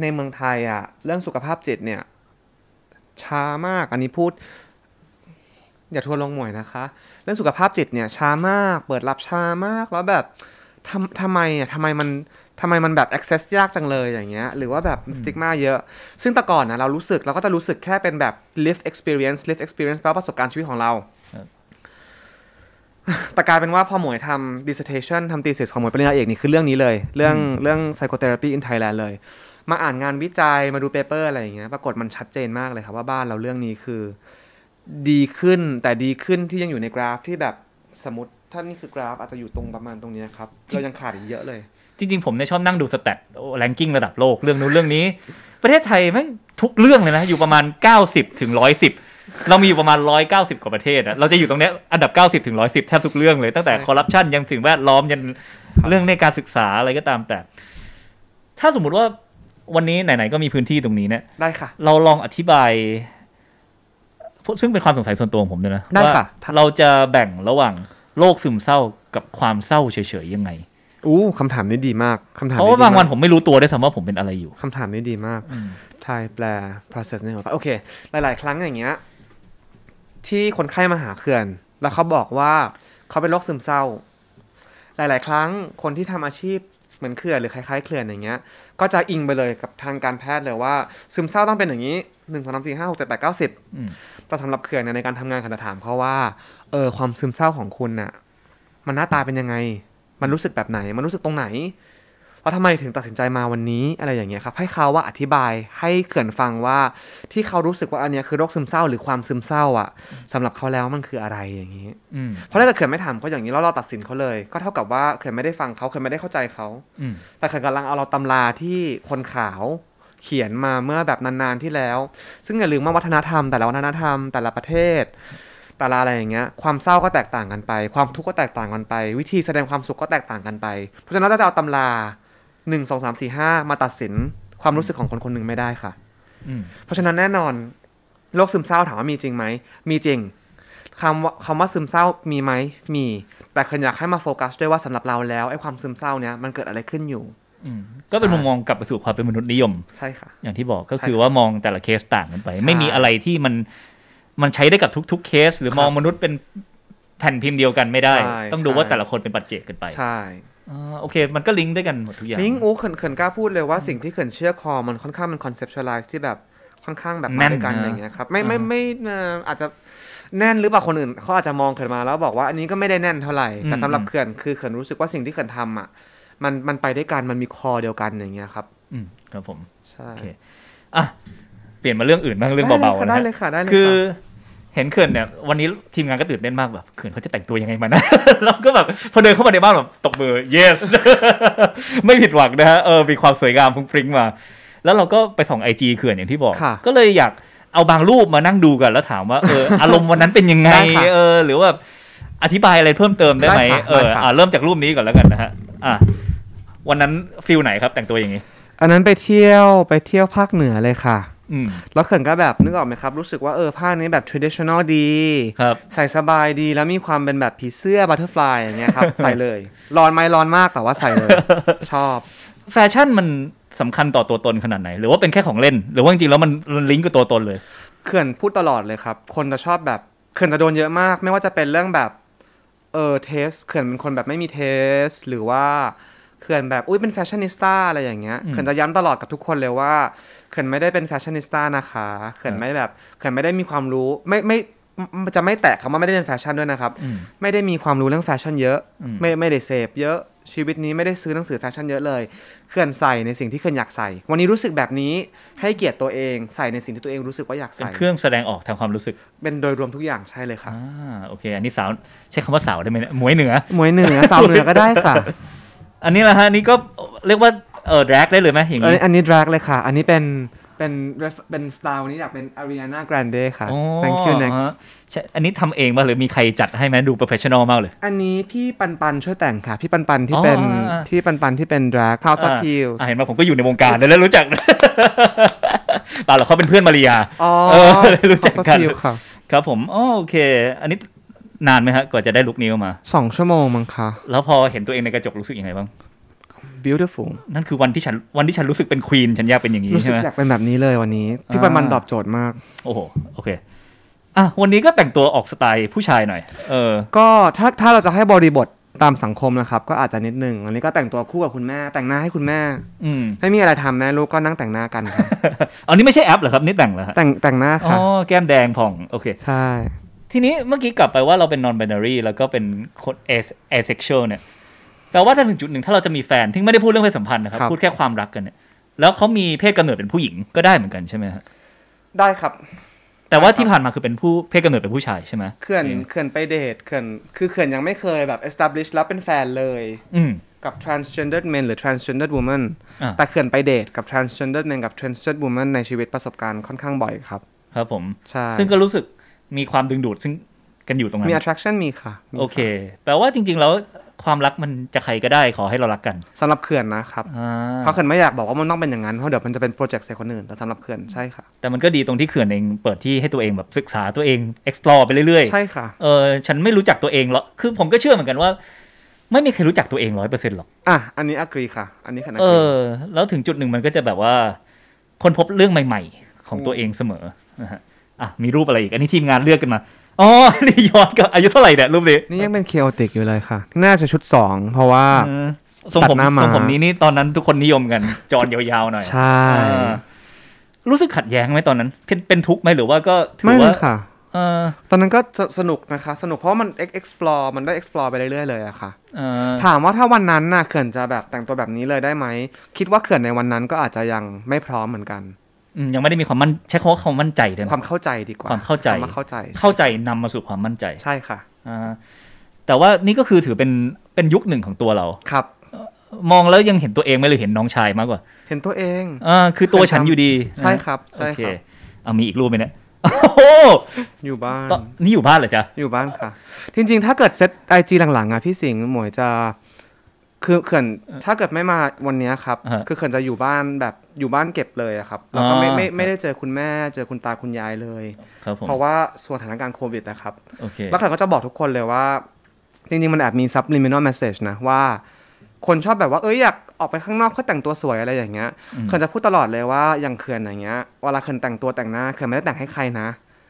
ในเมืองไทยอะเรื่องสุขภาพจิตเนี่ยช้ามาก อันนี้พูด อย่าทัวร์ลงหมวยนะคะ เรื่องสุขภาพจิตเนี่ยช้ามาก เปิดรับช้ามากแล้วแบบทำทำไมอะทำไมมันทำไมมันแบบ access ยากจังเลยอย่างเงี้ย หรือว่าแบบ stigma เยอะ ซึ่งแต่ก่อนนะเรารู้สึกเราก็จะรู้สึกแค่เป็นแบบ live experience live experience แปลว่าประสบการณ์ชีวิตของเราครับ แต่กลายเป็นว่าพอหมวยทำ dissertation ทำ thesis ของหมวยปริญญาเอกนี่คือเรื่องนี้เลย เรื่องเรื่อง psychotherapy in Thailand เลย มาอ่านงานวิจัยมาดู paper อะไรอย่างเงี้ยปรากฏมันชัดเจนมากเลยครับว่าบ้านเราเรื่องนี้คือ ดีขึ้นแต่ดีขึ้นที่ยังอยู่ในกราฟที่แบบสมมติถ้านี่คือกราฟอาจจะอยู่ตรงประมาณตรงเนี้ยครับเรายังขาดอีกเยอะเลยๆจริง ๆ ผมเนี่ยชอบนั่งดูสแตทแรงกิ้งระดับโลกเรื่องนู้นเรื่องนี้ ประเทศไทยแม่งทุกเรื่องเลยนะอยู่ประมาณ 90ถึง110 เรามีอยู่ประมาณ 190 กว่าประเทศอะเราจะอยู่ตรงเนี้ยอันดับ 90 ถึง 110 แทบทุกเรื่องเลย ตั้งแต่ใช่คอร์รัปชันยังสิ่งแวดล้อมยันเรื่องในการศึกษาอะไรก็ตามแต่ ถ้าสมมุติว่าวันนี้ไหนๆก็มีพื้นที่ตรงนี้เนี่ยได้ค่ะ เราลองอธิบาย ซึ่งเป็นความสงสัยส่วนตัวของผมด้วยนะได้ว่าค่ะเราจะแบ่งระหว่างโรคซึมเศร้ากับความเศร้าเฉยๆยังไงอู้คำถามนี้ดีมากคำถามเพราะนี้ว่าดีบางวันมกผมไม่รู้ตัวด้วยซ้ำว่าผมเป็นอะไรอยู่คำถามนี้ดีมากอืมใช่แปล process ในหัวโอเค หลาย ๆ ครั้งอย่างเงี้ย ที่คนไข้มาหาเขื่อน แล้วเขาบอกว่าเขาเป็นโรคซึมเศร้า หลาย ๆ ครั้งคนที่ทำอาชีพเหมือนเขื่อนหรือคล้าย ๆ เขื่อนอย่างเงี้ย ก็จะอิงไปเลยกับทางการแพทย์เลยว่า ซึมเศร้าต้องเป็นอย่างนี้หนึ่งสองสามสี่ห้าหกเจ็ดแปดเก้าสิบอืมแต่สำหรับเขื่อนเนี่ยในการทำงานขันจะถามเขาว่า เออความซึมเศร้าของคุณน่ะ มันหน้าตาเป็นยังไง มันรู้สึกแบบไหน มันรู้สึกตรงไหน แล้วทำไมถึงตัดสินใจมาวันนี้อะไรอย่างเงี้ยครับให้เขาว่าอธิบายให้เขื่อนฟังว่าที่เขารู้สึกว่าอันเนี้ยคือโรคซึมเศร้าหรือความซึมเศร้าอะสำหรับเขาแล้วมันคืออะไรอย่างนี้อืมเพราะถ้าเกิดเขื่อนไม่ถามเขาอย่างนี้แล้วเราตัดสินเขาเลย ก็เท่ากับว่าเขื่อนไม่ได้ฟังเขาเขื่อนไม่ได้เข้าใจเขาอืมแต่เขื่อนกำลังเอาเราตำราที่คนขาวเขียนมาเมื่อแบบนานๆที่แล้ว ซึ่งอย่าลืมว่าวัฒนธรรม แต่ละวัฒนธรรม แต่ละประเทศแต่ละอะไรอย่างเงี้ยความเศร้าก็แตกต่างกันไป ความทุกข์ก็แตกต่างกันไป วิธีแสดงความสุขก็แตกต่างกันไปเพราะฉะนั้นเราจะเอาตำรา หนึ่งสองสามสี่ห้ามาตัดสินความรู้สึกของคนคนหนึ่งไม่ได้ค่ะอืมเพราะฉะนั้นแน่นอนโรคซึมเศร้าถามว่ามีจริงไหม มีจริงคำว่าคำว่าซึมเศร้ามีไหมมี แต่คนอยากให้มาโฟกัสด้วยว่าสำหรับเราแล้วไอ้ความซึมเศร้าเนี้ยมันเกิดอะไรขึ้นอยู่อืมก็เป็นมุมมองกลับไปสู่ความเป็นมนุษย์นิยมใช่ค่ะ อย่างที่บอกก็ใช่คือว่ามองแต่ละเคสต่างกันไปใช่ไม่มีอะไรที่มันมันใช้ได้กับทุก ๆ เคส หรือครับมองมนุษย์เป็นแผ่นพิมพ์เดียวกันไม่ได้ใช่ต้องดูใช่ว่าแต่ละคนเป็นปัจเจกกันไปใช่อ่า โอเค มันก็ลิงก์ด้วยกันหมดทุกอย่างนิ้งอู้เขื่อนเขื่อนกล้าพูดเลยว่าสิ่งที่เขื่อนเชื่อคอมันค่อนข้างเป็น conceptualize ที่แบบค่อนข้างแบบแน่มาด้วยกันนะอะไรอย่างเงี้ยครับไม่ไม่อ่าไม่เอ่ออาจจะแน่นหรือเปล่าคนอื่นเขาอาจจะมองเขินมาแล้วบอกว่าอันนี้ก็ไม่ได้แน่นเท่าไหร่แต่อืมสำหรับเขินคือเขินรู้สึกว่าสิ่งที่เขินทำอะมันมันไปด้วยกันมันมีคอเดียวกันอย่างเงี้ยครับ อืมครับผมใช่โอเคอะเปลี่ยนมาเรื่องอื่นบ้างเรื่องเบาๆนะได้ฮะเลยค่ะได้เลยคือค่ะ เห็นเขื่อนเนี่ยวันนี้ทีมงานก็ตื่นเต้นมากแบบเขื่อนเขาจะแต่งตัวยังไงมานะเราก็แบบพอเดินเข้ามาในบ้านแบบตบมือ yes ไม่ผิดหวังนะฮะเออมีความสวยงามฟุ้งฟริ้งมา แล้วเราก็ไปส่องไอจีเขื่อนอย่างที่บอกค่ะก็เลยอยากเอาบางรูปมานั่งดูกันแล้วถามว่าเอออารมณ์วันนั้นเป็นยังไงได้ค่ะเออหรือว่าอธิบายอะไรเพิ่มเติมได้ไหมได้ค่ะเออได้ค่ะอะเริ่มจากรูปนี้ก่อนแล้วกันนะฮะอะวันนั้นฟิลไหนครับแต่งตัวอย่างนี้ อันนั้นไปเที่ยวไปเที่ยวภาคเหนือเลยค่ะอืม แล้วเขินก็แบบนึกออกไหมครับ รู้สึกว่าเออผ้านี้แบบ traditional ดีครับใส่สบายดีแล้วมีความเป็นแบบผีเสื้อ butterfly อย่างเงี้ยครับ ใส่เลย ร้อนไหมร้อนมากแต่ว่าใส่เลย ชอบ แฟชั่นมันสำคัญต่อตัวตนขนาดไหน หรือว่าเป็นแค่ของเล่น หรือว่าจริงๆแล้วมันมันลิงก์กับตัวตนเลยเขื่อนพูดตลอดเลยครับ คนจะชอบแบบเขื่อนจะโดนเยอะมาก ไม่ว่าจะเป็นเรื่องแบบเออ taste เขื่อนเป็นคนแบบไม่มี taste หรือว่าเขื่อนแบบอุ้ยเป็น fashionista อะไรอย่างเงี้ยอืมเขื่อนจะย้ำตลอดกับทุกคนเลยว่า เขื่อนไม่ได้เป็น fashionista นะคะเขื่อนไม่แบบเขื่อนไม่ได้มีความรู้ไม่ไม่ไม่จะไม่แตะคำว่าไม่ได้เรียนแฟชั่นด้วยนะครับอืมไม่ได้มีความรู้เรื่องแฟชั่นเยอะอืมไม่ไม่ได้เสพเยอะชีวิตนี้ไม่ได้ซื้อหนังสือแฟชั่นเยอะเลยเขื่อนใส่ในสิ่งที่เขื่อนอยากใส่ วันนี้รู้สึกแบบนี้ให้เกียรติตัวเองใส่ในสิ่งที่ตัวเองรู้สึกว่าอยากเป็นใส่เครื่องแสดงออกทางความรู้สึก เป็นโดยรวมทุกอย่างใช่เลยครับอ่าโอเค อันนี้สาวใช้คำว่าสาวได้ไหมเนี่ยหมวยเหนือหมวยเหนือสาวเหนือก็ได้ค่ะ อันนี้แหละฮะอันนี่ก็เรียกว่า เออ drag ได้เลยไหมอย่างอันนี้นี้ อันนี้ drag เลยค่ะ อันนี้เป็นเป็น ref- เป็นสไตล์นี้อยากเป็น Ariana Grande ค่ะอ๋อ Thank you next ฮะใช่อันนี้ทำเองป่ะหรือมีใครจัดให้ไหมดู professional มากเลย อันนี้พี่ปันปันช่วยแต่งค่ะ พี่ปันปันที่อ๋อเป็นอ่าที่ปันปันที่เป็นดราก House of อ่า Heels อ่าเห็นไหมผมก็อยู่ในวงการแล้วรู้จักเปล่าหรอกเขาเป็นเพื่อนมาริยาอ๋อเออเลยรู้จัก House of กัน Heels ค่ะครับผมอ๋อโอเค อันนี้นานไหมฮะกว่อนจะได้ลุคนี้ออกมาสองชั่วโมงมั้งคะแล้วพอเห็นตัวเองในกระจกรู้สึกยังไงบ้าง beautiful นั่นคือวันที่ฉันวันที่ฉันรู้สึกเป็นควีนฉันอยากเป็นอย่างนี้รู้สึใช่กไหมอยากเป็นแบบนี้เลยวันนี้พี่อ่าปันปันตอบโจทย์มาก โอ้โหโอเคอะวันนี้ก็แต่งตัวออกสไตล์ผู้ชายหน่อย เออ ก็ถ้าถ้าเราจะให้บริบทตามสังคมนะครับ ก็อาจจะนิดนึงอันนี้ก็แต่งตัวคู่กับคุณแม่ แต่งหน้าให้คุณแม่ อืมไม่มีอะไรทำแม่ลูกก็นั่งแต่งหน้ากันครับอันนี้ไม่ใช่แอปเหรอครับนี่แต่งเหรอฮะแต่งแต่งหน้าอ๋อค่ะแก้มแดงผ่องโอเคใช่ทีนี้เมื่อกี้กลับไปว่าเราเป็น non binary แล้วก็เป็นคน as- asexual เนี่ย แปลว่าถ้าถึงจุดหนึ่งถ้าเราจะมีแฟนที่ไม่ได้พูดเรื่องเพศสัมพันธ์นะครับ พูดแค่ความรักกันเนี่ยแล้วเขามีเพศกำเนิดเป็นผู้หญิงก็ได้เหมือนกันใช่ไหมฮะได้ครับ แต่ว่าที่ผ่านมาคือเป็นผู้เพศกำเนิดเป็นผู้ชายใช่ไหมเขื่อนเองเขื่อนไปเดทเขื่อนคือเขื่อนยังไม่เคยแบบ establish แล้วเป็นแฟนเลยอืมกับ transgender men หรือ transgender woman อะแต่เขื่อนไปเดทกับ transgender men กับ transgender woman ในชีวิตประสบการณ์ค่อนข้างบ่อยครับ ครับผมใช่ซึ่งก็รู้สึกมีความดึงดูดซึ่งกันอยู่ตรงนั้มีน attraction มีค่ะมีะโอเค แปลว่าจริง ๆ แล้ว ความรักมันจะใครก็ได้ขอให้เรารักกันสำหรับเขื่อนนะครับอ่าเพราะเขื่อนไม่อยากบอกว่ามันต้องเป็นอย่างนั้นเพราะเดี๋ยวมันจะเป็นโปรเจกต์ใส่คนอื่นแต่สำหรับเขื่อนใช่ค่ะ แต่มันก็ดีตรงที่เขื่อนเองเปิดที่ให้ตัวเองแบบศึกษาตัวเอง explore ไปเรื่อยๆ ใช่ค่ะเออฉันไม่รู้จักตัวเองหรอกคือผมก็เชื่อเหมือนกันว่า ไม่มีใครรู้จักตัวเองร้อยเปอร์เซ็นต์หรอกอะอันนี้ agree ค่ะ อันนี้ค่ะเอ agree อแล้วถึงจุดหนึ่งมันก็จะแบบว่า คนพบเรื่องใหม่ ๆ ของตัวเองเสมอนะฮะอะมีรูปอะไรอีกอันนี้ทีมงานเลือกกันมา อ๋อ นี่ย้อนกับอายุเท่าไหร่เนี่ยรูปนี้นี่ยังเป็น chaotic อยู่เลยค่ะ น่าจะชุดสองเพราะว่าเออทรงผมตัดหน้าทมารงผมนี้นี่ตอนนั้นทุกคนนิยมกัน จอนยาวๆหน่อย ใช่เออรู้สึกขัดแย้งไหมตอนนั้น เป็นเป็นทุกข์ไหมหรือว่าก็ถืไม่อเลว่ายค่ะเออตอนนั้นก็สสนุกนะคะ สนุกเพราะว่ามัน ex- explore มันได้ explore ไปเรื่อยๆเลยอะค่ะเออถามว่าถ้าวันนั้นน่ะเขื่อนจะแบบแต่งตัวแบบนี้เลยได้ไหม คิดว่าเขื่อนในวันนั้นก็อาจจะยังไม่พร้อมเหมือนกันอืม ยังไม่ได้มีความมั่นใช้คำว่าความมั่นใจได้ไหมความเข้าใจดีกว่าความเข้าใจคำว่าเข้าใจ เข้าใจนำมาสู่ความมั่นใจใช่ค่ะอ่าแต่ว่านี่ก็คือถือเป็นเป็นยุคหนึ่งของตัวเราครับ มองแล้วยังเห็นตัวเองไหมหรือเห็นน้องชายมากกว่า เห็นตัวเองอ่าคือตัวฉันอยู่ดี ใช่ครับใช่โอเคครับเอามีอีกรูปไหมเนี่ยโอ้โหอยู่บ้านตอนนี่อยู่บ้านเหรอจ๊ะอยู่บ้านค่ะ จริงๆ ถ้าเกิดเซตไอจีหลังๆอะพี่สิงห์หมวยจะ คือเขื่อนถ้าเกิดไม่มาวันเนี้ยครับอ่าฮะคือเขื่อนจะอยู่บ้านแบบอยู่บ้านเก็บเลยอะครับแล้วก็ไม่อ๋อไม่ครับไม่ได้เจอคุณแม่เจอคุณตาคุณยายเลยครับผมเพราะว่าส่วนสถานการณ์โควิดนะครับโอเคแล้วเขื่อนก็จะบอกทุกคนเลยว่า จริงๆ มันแอบมี subliminal message นะว่า คนชอบแบบว่าเอ้ยอยากออกไปข้างนอกเพื่อแต่งตัวสวยอะไรอย่างเงี้ยอืมเขื่อนจะพูดตลอดเลยว่าอย่างเขื่อนอย่างเงี้ยเวลาเขื่อนแต่งตัวแต่งหน้าเขื่อนไม่ได้แต่งให้ใครนะ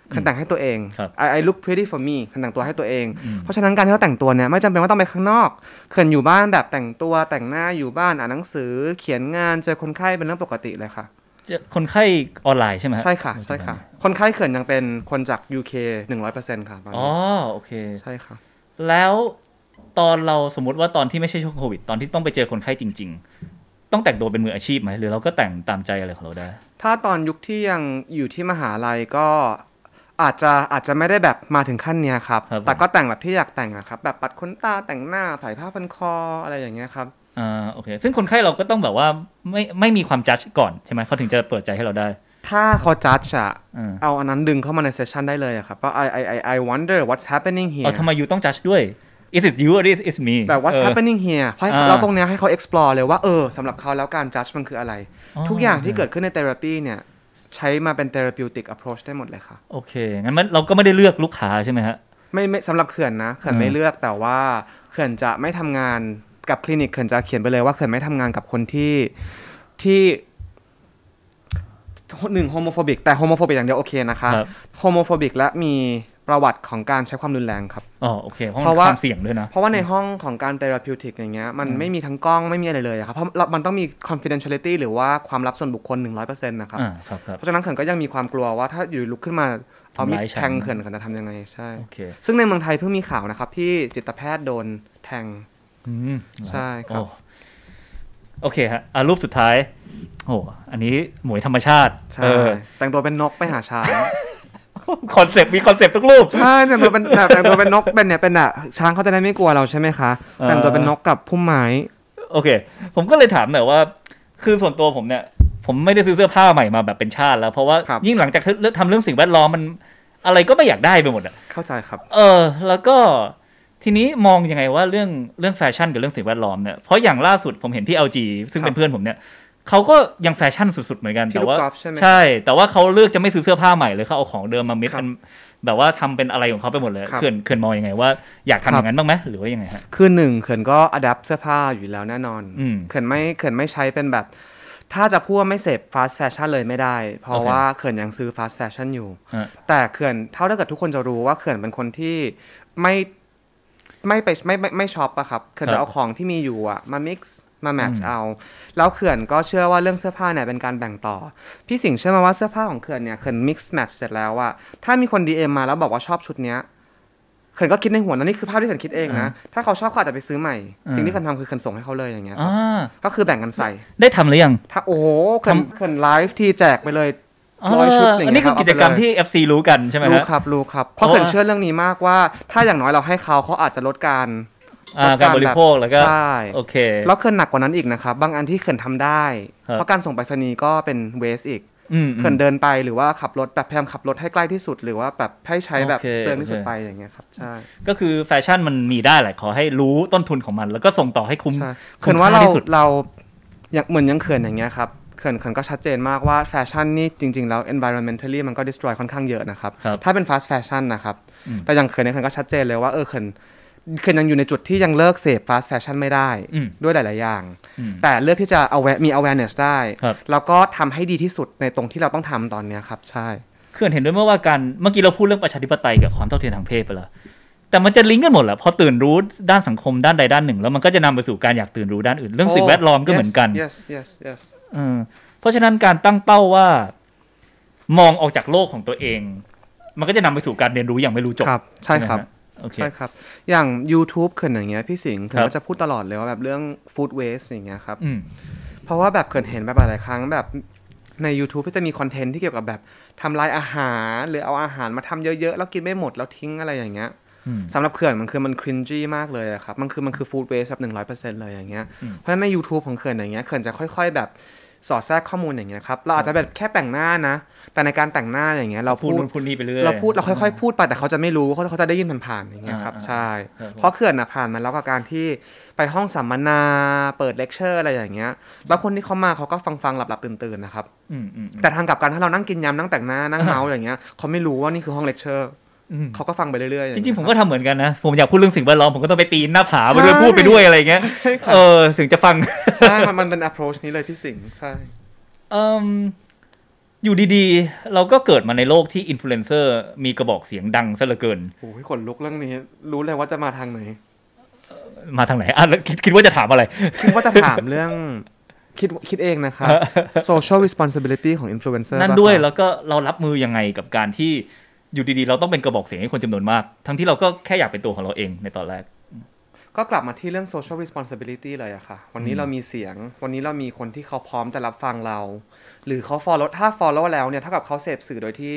เขื่อนแต่งให้ตัวเองครับ I I look pretty for me เขื่อนแต่งตัวให้ตัวเองอืมเพราะฉะนั้นการที่เราแต่งตัวเนี่ยไม่จำเป็นว่าต้องไปข้างนอกเขื่อนอยู่บ้านแบบแต่งตัวแต่งหน้าอยู่บ้านอ่านหนังสือเขียนงานเจอคนไข้เป็นเรื่องปกติเลยค่ะเจอคนไข้ออนไลน์ใช่ไหมฮใช่ค่ะใช่ค่ะ คนไข้เขื่อนยังเป็นคนจาก UK 100%ค่ะตอนอ๋อนี้โอเคใช่ค่ะ แล้วตอนเราสมมติว่าตอนที่ไม่ใช่ช่วงโควิด ตอนที่ต้องไปเจอคนไข้จริง ๆ ต้องแต่งตัวเป็นมืออาชีพไหมหรือเราก็แต่งตามใจอะไรของเราได้ ถ้าตอนยุคที่ยังอยู่ที่มหาลัยก็ อาจจะอาจจะไม่ได้แบบมาถึงขั้นเนี้ยครับครับผมแต่ก็แต่งแบบที่อยากแต่งอะครับ แบบปัดขนตาแต่งหน้าใส่ผ้าพันคออะไรอย่างเงี้ยครับอ่าโอเค ซึ่งคนไข้เราก็ต้องแบบว่าไม่ไม่มีความจัดก่อนใช่ไหมเขาถึงจะเปิดใจให้เราได้ ถ้าเขาจัดอะอ่าเอาอันนั้นดึงเข้ามาในเซสชันได้เลยอะครับว่า I I I I wonder what's happening เอา here ทำไมยูต้องจัดด้วย is it you or is it me แบบ what's เออ happening here เพราะอ่าเราตรงเนี้ยให้เขา explore เลยว่าเออสำหรับเขาแล้วการ judge มันคืออะไรอ๋อทุกอย่างที่เกิดขึ้นใน therapy เนี่ย ใช้มาเป็น therapeutic approach ได้หมดเลยค่ะ โอเค งั้นมันเราก็ไม่ได้เลือกลูกค้าใช่ไหมฮะ ไม่ไม่สำหรับเขื่อนนะเขื่อนอืมไม่เลือกแต่ว่าเขื่อนจะไม่ทำงานกับคลินิกเขื่อนจะเขียนไปเลยว่าเขื่อนไม่ทำงานกับคนที่ที่หนึ่ง homophobic แต่ homophobic อย่างเดียวโอเคนะคะครับ homophobic และมี ประวัติของการใช้ความรุนแรงครับอ๋อโอเคเพราะเพมันราะว่าความเสี่ยงด้วยนะ เพราะว่าในห้องของการ therapeutic อย่างเงี้ยมันไม่มีทั้งกล้องไม่มีอะไรเลยอะครับเพราะมันต้องมี confidentiality หรือว่าความลับส่วนบุคคล 100%นะครับอ่าครับครับเพราะฉะนั้นเขื่อนก็ยังมีความกลัวว่าถ้าอยู่ลุกขึ้นมาเอามีดทำร้ายฉันแทงเขื่อนเขื่อนจะทำยังไงใช่โอเคซึ่งในเมืองไทยเพิ่งมีข่าวนะครับที่จิตแพทย์โดนแทงอืมใช่ครับโอ้โอเคฮะอะรูปสุดท้ายโอ้อันนี้หมวยธรรมชาติใช่เออ แต่งตัวเป็นนกไปหาช้าง คอนเซปต์มีคอนเซปต์ทุกรูปใช่แต่งตัวเป็นแต่แต่งตัวเป็นนกเป็นเนี่ยเป็นอะช้างเขาจะได้ไม่กลัวเราใช่ไหมคะเออแต่งตัวเป็นนกกับพุ่มไม้โอเค ผมก็เลยถามหน่อยว่า คือส่วนตัวผมเนี่ย ผมไม่ได้ซื้อเสื้อผ้าใหม่มาแบบเป็นชาติแล้ว เพราะว่าครับยิ่งหลังจากเลือกทำเรื่องสิ่งแวดล้อมมัน อะไรก็ไม่อยากได้ไปหมดอะเข้าใจครับ เออ แล้วก็ทีนี้มองยังไงว่าเรื่องเรื่องแฟชั่นกับเรื่องสิ่งแวดล้อมเนี่ยเพราะอย่างล่าสุดผมเห็นที่ LG ซึ่งครับเป็นเพื่อนผมเนี่ย เขาก็ยังแฟชั่นสุดๆเหมือนกันที่แต่ลูกว่ากอล์ฟใช่ไหมใช่ แต่ว่าเขาเลือกจะไม่ซื้อเสื้อผ้าใหม่เลยเขาเอาของเดิมมามิดครับกันแบบว่าทำเป็นอะไรของเขาไปหมดเลยครับเขื่อนเขื่อนมองยังไงว่าอยากทำอย่างนั้นบ้างไหมหรือว่ายังไงฮะคือหนึ่งเขื่อนก็อัด p t เสื้อผ้าอยู่แล้วแน่นอนอืมเขื่อนไม่เขื่อนไม่ใช้เป็นแบบ ถ้าจะพูดว่าไม่เสพฟาส t ์แฟชั่นเลยไม่ได้ เพราะโอเคว่าเขื่อนยังซื้อฟาส t ์แฟชั่นอยู่อะแต่เขื่อนเท่าถ้าเกิดทุกคนจะรู้ว่าเขื่อนเป็นคนที่ไม่ไม่ไปไม่ไม่ไม่ shop อะครับเขื่อนครับจะเอาของที่มีอยู่อะมา mix มาแมทช์อืมเอา แล้วเขื่อนก็เชื่อว่าเรื่องเสื้อผ้าเนี่ยเป็นการแบ่งต่อ พี่สิงห์เชื่อไหมว่าเสื้อผ้าของเขื่อนเนี่ยเขื่อน mix match เสร็จแล้วอะถ้ามีคน DM มาแล้วบอกว่าชอบชุดเนี้ยเขื่อนก็คิดในหัวนะนี่คือภาพที่เขื่อนคิดเองนะ ถ้าเขาชอบเขาอาจจะไปซื้อใหม่อ่าสิ่งที่เขื่อนทำคือเขื่อนส่งให้เขาเลยอย่างเงี้ยคอ่รับาก็คือแบ่งกันใส่ได้ทำหรือยังถ้าโอ้โหเขื่อนเขื่อนไลฟ์ที่แจกไปเลยอ๋อร้อยชุดอย่างเงี้ยอันนี้คือครับกิจกรรมเอาไปเลยที่ FC รู้กันใช่ไหมรู้ฮะครับรู้ครับเพราะเพราะเขื่อนว่าเชื่อเรื่องนี้มากว่า ถ้าอย่างน้อยเราให้เขาเขาอาจจะลดการ อ่าการบริโภคแล้วก็ใช่โอเคแล้วเขื่อนหนักกว่านั้นอีกนะครับ บางอันที่เขื่อนทำได้ครับเพราะการส่งไปรษณีย์ก็เป็นเวสอีกอืมเขื่อนเดินไปหรือว่าขับรถแบบพยายามขับรถให้ใกล้ที่สุด หรือว่าแบบให้ใช้แบบโอเคเปลืองที่สุดโอเคไปอย่างเงี้ยครับใช่ก็คือแฟชั่นมันมีได้แหละขอให้รู้ต้นทุนของมัน แล้วก็ส่งต่อให้คุ้มใช่คุ้มค่าที่สุดเขื่อนว่าเราเราอย่างเหมือนอยังเขื่อนอย่างเงี้ยครับเขื่อนเขื่อนก็ชัดเจนมากว่าแฟชั่นนี่จริง ๆ แล้ว environmentally มันก็ destroy ค่อนข้างเยอะนะครับครับถ้าเป็น fast fashion นะครับอืมแต่อย่างเขื่อนเนี่ยเขื่อนก็ชัดเจนเลยว่าเออเขื่อน เขื่อนยังอยู่ในจุดที่ยังเลิกเสพ fast fashion ไม่ได้อืมด้วยหลาย ๆ อย่างอืมแต่เลือกที่จะ aware มี awareness ได้ครับแล้วก็ทำให้ดีที่สุดในตรงที่เราต้องทำตอนเนี้ยครับ ใช่เขื่อนเห็นด้วยไหมว่าการเมื่อกี้เราพูดเรื่องประชาธิปไตยกับความเท่าเทียมทางเพศไปแล้วแต่มันจะลิงก์กันหมดแหละพอตื่นรู้ด้านสังคมด้านใดด้านหนึ่ง แล้วมันก็จะนำไปสู่การอยากตื่นรู้ด้านอื่น เรื่องสิ่งแวดล้อมก็เหมือนกัน yes yes yes เออเพราะฉะนั้นการตั้งเป้าว่า มองออกจากโลกของตัวเอง มันก็จะนำไปสู่การเรียนรู้อย่างไม่รู้จบครับ ใช่ครับไหมฮะ โอเคใช่ครับ อย่าง YouTube เขื่อนอย่างเงี้ยพี่สิงห์เขื่อนครับก็จะพูดตลอดเลยว่าแบบเรื่อง food waste อย่างเงี้ยครับอืมเพราะว่าแบบเขื่อนเห็นแบบหลายๆครั้งแบบใน YouTube ที่จะมีคอนเทนต์ที่เกี่ยวกับแบบทำลายอาหารหรือเอาอาหารมาทำเยอะๆ แล้วกินไม่หมดแล้วทิ้งอะไรอย่างเงี้ยอืมสำหรับเขื่อนมันคือมันครินจี้มากเลยอะครับ มันคือมันคือฟู้ดเวสแบบหนึ่งร้อยเปอร์เซ็นต์เลยอย่างเงี้ยอืมเพราะฉะนั้นใน YouTube ของเขื่อนอย่างเงี้ยเขื่อนจะค่อย ๆ แบบ สอดแทรกข้อมูลอย่างเงี้ยครับเราอาจจะแบบแค่แต่งหน้านะ แต่ในการแต่งหน้าอย่างเงี้ยเราพูพูดดนู่นพูดนี่ไปเรื่อยเราพูดเราค่อยๆพูดไปแต่เขาจะไม่รู้เขาเขาจะได้ยินผ่านๆอย่างเงี้ยครับอ่าใช่ครับผมเพราะเขื่อนน่ะผ่านมาแล้วกับการที่ไปห้องสัมมนาเปิดเลคเชอร์อะไรอย่างเงี้ย แล้วคนที่เขามาเขาก็ฟังฟังๆหลับหลับตื่นตื่นๆนะครับอืมอืมอืมแต่ทางกลับกันถ้าเรานั่งกินยำนั่งแต่งหน้านั่งเม้าท์อย่างเงี้ยเขาไม่รู้ว่านี่คือห้องเลคเชอร์อืม เขาก็ฟังไปเรื่อยๆอย่างเงี้ยครับ จริงๆ ผมก็ทำเหมือนกันนะ ผมอยากพูดเรื่องสิ่งแวดล้อม ผมก็ต้องไปปีนหน้าผาไปด้วยใช่พูดไปด้วยอะไรเงี้ยใช่ค่ะเออ ถึงจะฟัง ใช่มันมันเป็น approach นี้เลยพี่สิงห์ใช่เอมอยู่ดีๆ เราก็เกิดมาในโลกที่อินฟลูเอนเซอร์มีกระบอกเสียงดังซะเหลือเกินโอ้ยขนลุกเรื่องนี้ รู้เลยว่าจะมาทางไหน มาทางไหนอะแล้วคิดคิดว่าจะถามอะไร คิดว่าจะถามเรื่องคิดคิดเองนะครับ social responsibility ของ influencer นั่นด้วยป่ะครับแล้วก็เรารับมือยังไงกับการที่ อยู่ดีๆ เราต้องเป็นกระบอกเสียงให้คนจำนวนมาก ทั้งที่เราก็แค่อยากเป็นตัวของเราเองในตอนแรก ก็กลับมาที่เรื่อง social responsibility เลยอะค่ะ วันนี้อืมเรามีเสียง วันนี้เรามีคนที่เขาพร้อมจะรับฟังเรา หรือเขา follow ถ้า follow แล้วเนี่ยเท่ากับเขาเสพสื่อโดยที่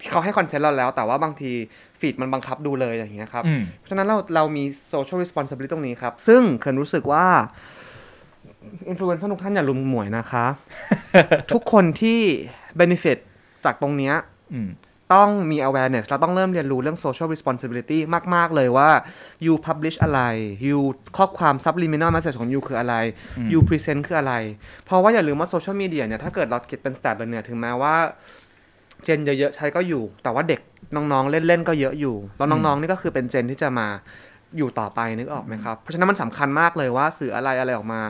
ที่เขาให้ consent เราแล้ว แต่ว่าบางที feed มันบังคับดูเลยอย่างเงี้ยครับอืมเพราะฉะนั้นเราเรามี social responsibility ตรงนี้ครับ ซึ่งเขื่อนรู้สึกว่า influencer ทุกท่านอย่ารุมหมวยนะคะ ทุกคนที่ benefit จากตรงเนี้ยอืม ต้องมี awareness เราต้องเริ่มเรียนรู้เรื่อง social responsibility มาก ๆ เลยว่า you publish อะไร you ข้อความ subliminal message ของ you คืออะไรอืม you present คืออะไร เพราะว่าอย่าลืมว่า social media เนี่ย ถ้าเกิดเราคิดเป็น stat เลยเนี่ย ถึงแม้ว่าgen เยอะๆ ใช้ก็อยู่ แต่ว่าเด็กน้องๆ เล่นๆ ก็เยอะอยู่ แล้วน้องๆ นี่ก็คือเป็น gen ที่จะมาอยู่ต่อไปนึกออกไหมครับ เพราะฉะนั้นมันสำคัญมากเลยว่าสื่ออะไรอะไรออกมา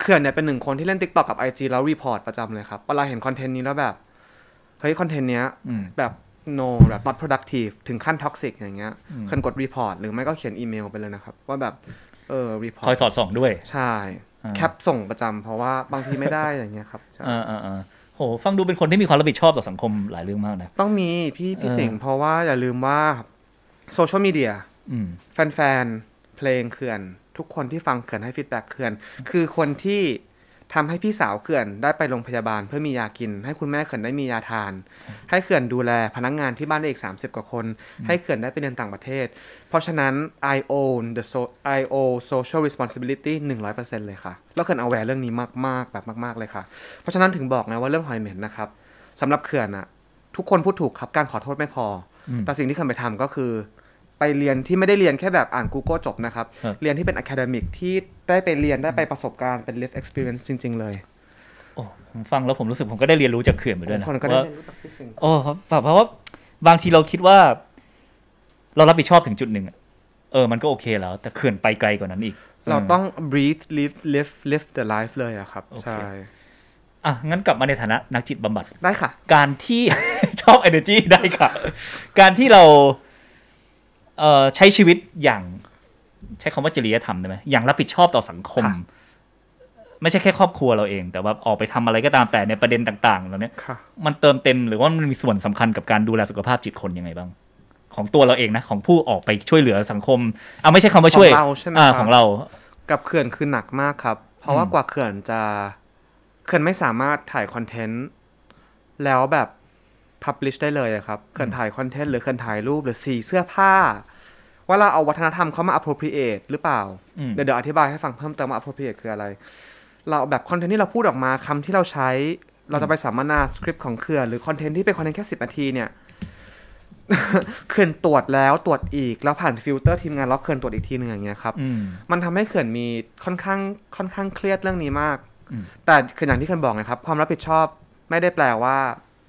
เขื่อนเนี่ยเป็นหนึ่งคนที่เล่น TikTok กับ IG แล้ว report ประจำเลยครับเวลาเห็นคอนเทนต์นี้แล้วแบบเฮ้ยคอนเทนต์เนี้ยอืมแบบ no แบบ not productive ถึงขั้น toxic อย่างเงี้ยอืมเขื่อนกด report หรือไม่ก็เขียนอีเมลไปเลยนะครับ ว่าแบบเออ report คอยสอดส่องด้วย ใช่อ่าแคปส่งประจำเพราะว่าบางทีไม่ได้อย่างเงี้ยครับใช่อ่าอ่าอ่าโหฟังดูเป็นคนที่มีความรับผิดชอบต่อสังคมหลายเรื่องมากนะ ต้องมีพี่พี่เออสิงห์เพราะว่าอย่าลืมว่าโซเชียลมีเดียอืมแฟนๆ เพลงเขื่อน ทุกคนที่ฟังเขื่อนให้ feedback เขื่อน คือคนที่ ทำให้พี่สาวเขื่อนได้ไปโรงพยาบาลเพื่อมียากิน ให้คุณแม่เขื่อนได้มียาทาน ให้เขื่อนดูแลพนักงานที่บ้านได้อีก 30 กว่าคน ให้เขื่อนได้ไปเรียนต่างประเทศ เพราะฉะนั้น I owe the so I owe social responsibility 100%เลยค่ะ แล้วเขื่อนเอาแวร์เรื่องนี้มากๆแบบมาก ๆเลยค่ะ เพราะฉะนั้นถึงบอกไงว่าเรื่องหอยเหม็นนะครับสำหรับเขื่อนอะทุกคนพูดถูกครับการขอโทษไม่พออมแต่สิ่งที่เขื่อนไปทำก็คือ ไปเรียนที่ไม่ได้เรียนแค่แบบอ่าน Google จบนะครับครับเรียนที่เป็น academic ที่ได้ไปเรียนได้ไปประสบการณ์เป็น life experience จริง ๆ เลยโอ้ผมฟังแล้วผมรู้สึกผมก็ได้เรียนรู้จากเขื่อนไปด้วยนะคนก็ได้ว่าเรียนรู้จากพี่สิงห์โอ้ครับแบบเพราะว่าบางทีเราคิดว่า เรารับผิดชอบถึงจุดหนึ่งอะเออมันก็โอเคแล้ว แต่เขื่อนไปไกลกว่านั้นอีก เราต้อง breathe live live live the life เลยอะครับโอเคใช่อะ งั้นกลับมาในฐานะนักจิตบำบัดได้ค่ะ การที่ชอบ energy ได้ค่ะ การที่เราเอ่อ ใช้ชีวิตอย่างใช้คำว่าจริยธรรมได้ไหมอย่างรับผิดชอบต่อสังคมค่ะไม่ใช่แค่ครอบครัวเราเอง แต่ว่าออกไปทำอะไรก็ตามแต่ในประเด็นต่างๆเหล่านี้ค่ะมันเติมเต็มหรือว่ามันมีส่วนสำคัญกับการดูแลสุขภาพจิตคนยังไงบ้าง ของตัวเราเองนะ ของผู้ออกไปช่วยเหลือสังคมเอาไม่ใช่คำว่าช่วยของเราใช่ไหมอ่าครับของเรา กับเขื่อนคือหนักมากครับ เพราะว่าอืมกว่าเขื่อนจะเขื่อนไม่สามารถถ่ายคอนเทนต์แล้วแบบ publish ได้เลยอะครับเขื่อนถ่ายคอนเทนต์หรือเขื่อนถ่ายรูปหรือสีเสื้อผ้า ว่าเราเอาวัฒนธรรมเขามา appropriate หรือเปล่าอืมเดี๋ยวเดี๋ยวอธิบายให้ฟังเพิ่มเติมว่า appropriate คืออะไร เราแบบคอนเทนต์ที่เราพูดออกมาคำที่เราใช้ เราจะไปสัมมนาสคริปต์ของเขื่อนหรือคอนเทนต์ที่เป็นคอนเทนต์แค่สิบนาทีเนี่ยเขื่อนตรวจแล้วตรวจอีกแล้วผ่านฟิลเตอร์ทีมงานแล้วเขื่อนตรวจอีกทีหนึ่งอย่างเงี้ยครับอืมมันทำให้เขื่อนมีค่อนข้างค่อนข้างเครียดเรื่องนี้มากอืมแต่คืออย่างที่เขื่อนบอกนะครับ ความรับผิดชอบไม่ได้แปลว่า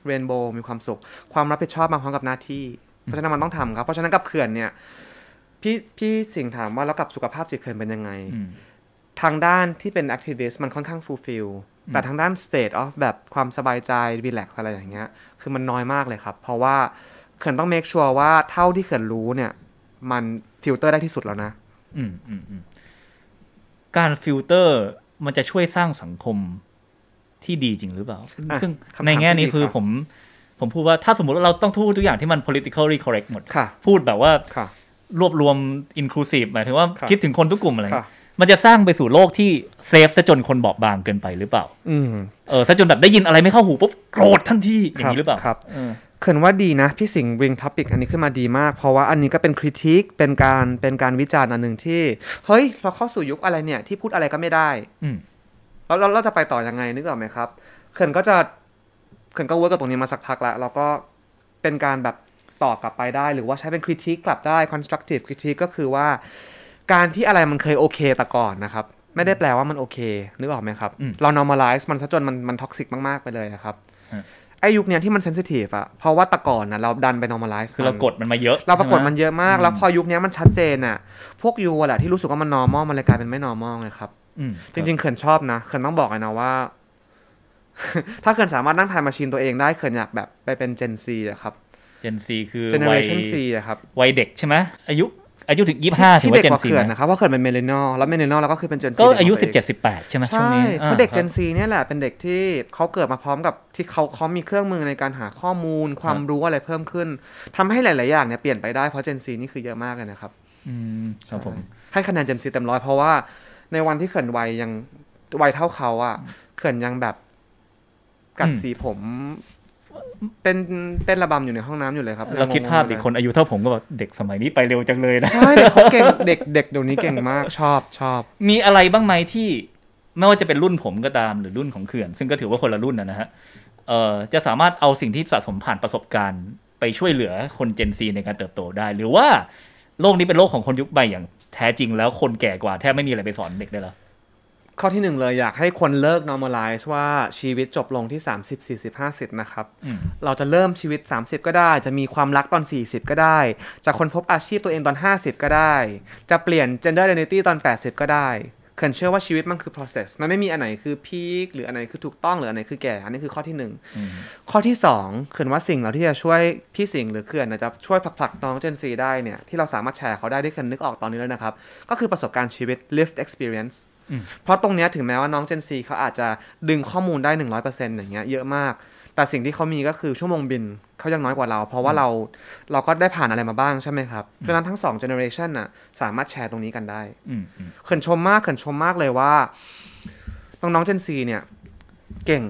rainbow มีความสุข ความรับผิดชอบมาพร้อมกับหน้าที่ เพราะฉะนั้นมันต้องทำครับ เพราะฉะนั้นกับเขื่อนเนี่ยพี่พี่สิงห์ถามว่าแล้วกับสุขภาพจิตเขื่อนเป็นยังไงอืมทางด้านที่เป็น activist มันค่อนข้าง fulfill อืมแต่ทางด้าน state of แบบความสบายใจ relax อะไรอย่างเงี้ย คือมันน้อยมากเลยครับ เพราะว่าเขื่อนต้อง make sure ว่าเท่าที่เขื่อนรู้เนี่ย มันฟิลเตอร์ได้ที่สุดแล้วนะ อืมอืมอืมการฟิลเตอร์มันจะช่วยสร้างสังคม ที่ดีจริงหรือเปล่าอะซึ่งคำถามในแง่นี้ที่ดีคือครับผมผมพูดว่าถ้าสมมติว่าเราต้องพูดทุกอย่างที่มัน politically correct หมดค่ะพูดแบบว่าค่ะรวบรวม inclusive หมายถึงว่าครับคิดถึงคนทุกกลุ่มอะไรค่ะมันจะสร้างไปสู่โลกที่ safe ซะจนคนบอบบางเกินไปหรือเปล่าอืมเออซะจนแบบได้ยินอะไรไม่เข้าหูปุ๊บโกรธทันทีอย่างนี้หรือเปล่าครับเออเขื่อนว่าดีนะ พี่สิงห์ bring topic อันนี้ขึ้นมาดีมาก เพราะว่าอันนี้ก็เป็น critique เป็นการเป็นการวิจารณ์อันหนึ่งที่ เฮ้ย เราเข้าสู่ยุคอะไรเนี่ยที่พูดอะไรก็ไม่ได้อืม แล้วแล้วเราจะไปต่อยังไงนึกออกไหมครับเขื่อนก็จะเขื่อนก็ work กับตรงนี้มาสักพักแล้วแล้วก็เป็นการแบบตอบกลับไปได้ หรือว่าใช้เป็น critique กลับได้ constructive critique ก็คือว่า การที่อะไรมันเคยโอเคแต่ก่อนนะครับ ไม่ได้แปลว่ามันโอเคนึกออกไหมครับอืมเรา normalize มันซะจนมันมัน toxic มากๆไปเลยนะครับฮะไอ้ยุคเนี้ยที่มัน sensitive อะเพราะว่าแต่ก่อนนะเราดันไป normalize คือเรากดมันมาเยอะ เรา oppress ใช่ไหมมันเยอะมากอืมแล้วพอยุคเนี้ยมันชัดเจนอะพวก you อะแหละที่รู้สึกว่ามัน normal มันเลยกลายเป็นไม่ normal เลยครับอืม จริงๆเขื่อนชอบนะเขื่อนต้องบอกเลยนะว่า ถ้าเขินสามารถนั่งทายมาชีนตัวเองได้เขินอยากแบบไปเป็น Gen Z อะครับเจนซีคือวัย Generation C อะครับวัยเด็กใช่ไหมอายุอายุถึงยี่ห้าถืที่อว่าเด็กเจกนว่าซีเขินไหมนะครับเพราะเขินเป็นเมเลนอแล้วเมเลนอแล้วก็คือเป็น Gen Z ก็อายุขงสิตับวเจ็ดงสิบแปดใช่ไหมช่วงใช่นี้เพราะเด็กอ่า Gen ครับ Z เนี่ยแหละเป็นเด็กที่เขาเกิดมาพร้อมกับที่เขาเขามีเครื่องมือในการหาข้อมูล ความรู้อะไรเพิ่มขึ้นทำให้หลาย ๆ อย่างเนี่ยเปลี่ยนไปได้เพราะ Gen Z นี่คือเยอะมากเลยนะครับ อืมครับผมให้คะแนน Gen Z เต็มร้อยเพราะว่า ในวันที่เขินวัยยังวัยเท่าเขาอะเขินยังแบบกัดสีผมเต้นเต้นระบำอยู่ในห้องน้ำอยู่เลยครับเราคิดภาพดิยังงงๆคนอายุเท่าผมก็แบบเด็กสมัยนี้ไปเร็วจังเลยนะใช่เด็กเขาเก่งเด็กเด็กเดี๋ยวนี้เก่งมากชอบชอบ มีอะไรบ้างไหมที่ไม่ว่าจะเป็นรุ่นผมก็ตามหรือรุ่นของเขื่อน ซึ่งก็ถือว่าคนละรุ่นนะนะฮะเอ่อจะสามารถเอาสิ่งที่สะสมผ่านประสบการณ์ ไปช่วยเหลือคนเจนซีในการเติบโตได้ หรือว่าโลกนี้เป็นโลกของคนยุคใหม่อย่าง แท้จริงแล้วคนแก่กว่าแทบไม่มีอะไรไปสอนเด็กได้แล้ว ข้อที่หนึ่งเลยอยากให้คนเลิก normalize ว่าชีวิตจบลงที่ 30 40 50 นะครับอืมเราจะเริ่มชีวิต 30 ก็ได้ จะมีความรักตอน 40 ก็ได้ จะค้นพบอาชีพตัวเองตอน 50 ก็ได้ จะเปลี่ยน gender identity ตอน 80 ก็ได้ เขินเชื่อว่าชีวิตมันคือ process มันไม่มีอันไหนคือพีคหรืออันไหนคือถูกต้องหรืออันไหนคือแก่ อันนี้คือข้อที่หนึ่งอืมข้อที่สองเขื่อนว่าสิ่งเราที่จะช่วยพี่สิงห์หรือเขื่อนนะจะช่วยผลักผลักน้องเจนซีได้เนี่ยที่เราสามารถแชร์เขาได้ที่เขื่อนนึกออกตอนนี้แล้วนะครับ ก็คือประสบการณ์ชีวิต lived experience อืมเพราะตรงเนี้ยถึงแม้ว่าน้องเจนซีเขาอาจจะดึงข้อมูลได้100%อย่างเงี้ยเยอะมาก แต่สิ่งที่เขามีก็คือชั่วโมงบินเขายังน้อยกว่าเรา เพราะว่าเราเราก็ได้ผ่านอะไรมาบ้างใช่ไหมครับเพราะฉะนั้นทั้งสอง generation น่ะสามารถแชร์ตรงนี้กันได้อืมอืมเขินชมมากเขินชมมากเลยว่าน้องๆ Gen Z เนี่ยเก่ง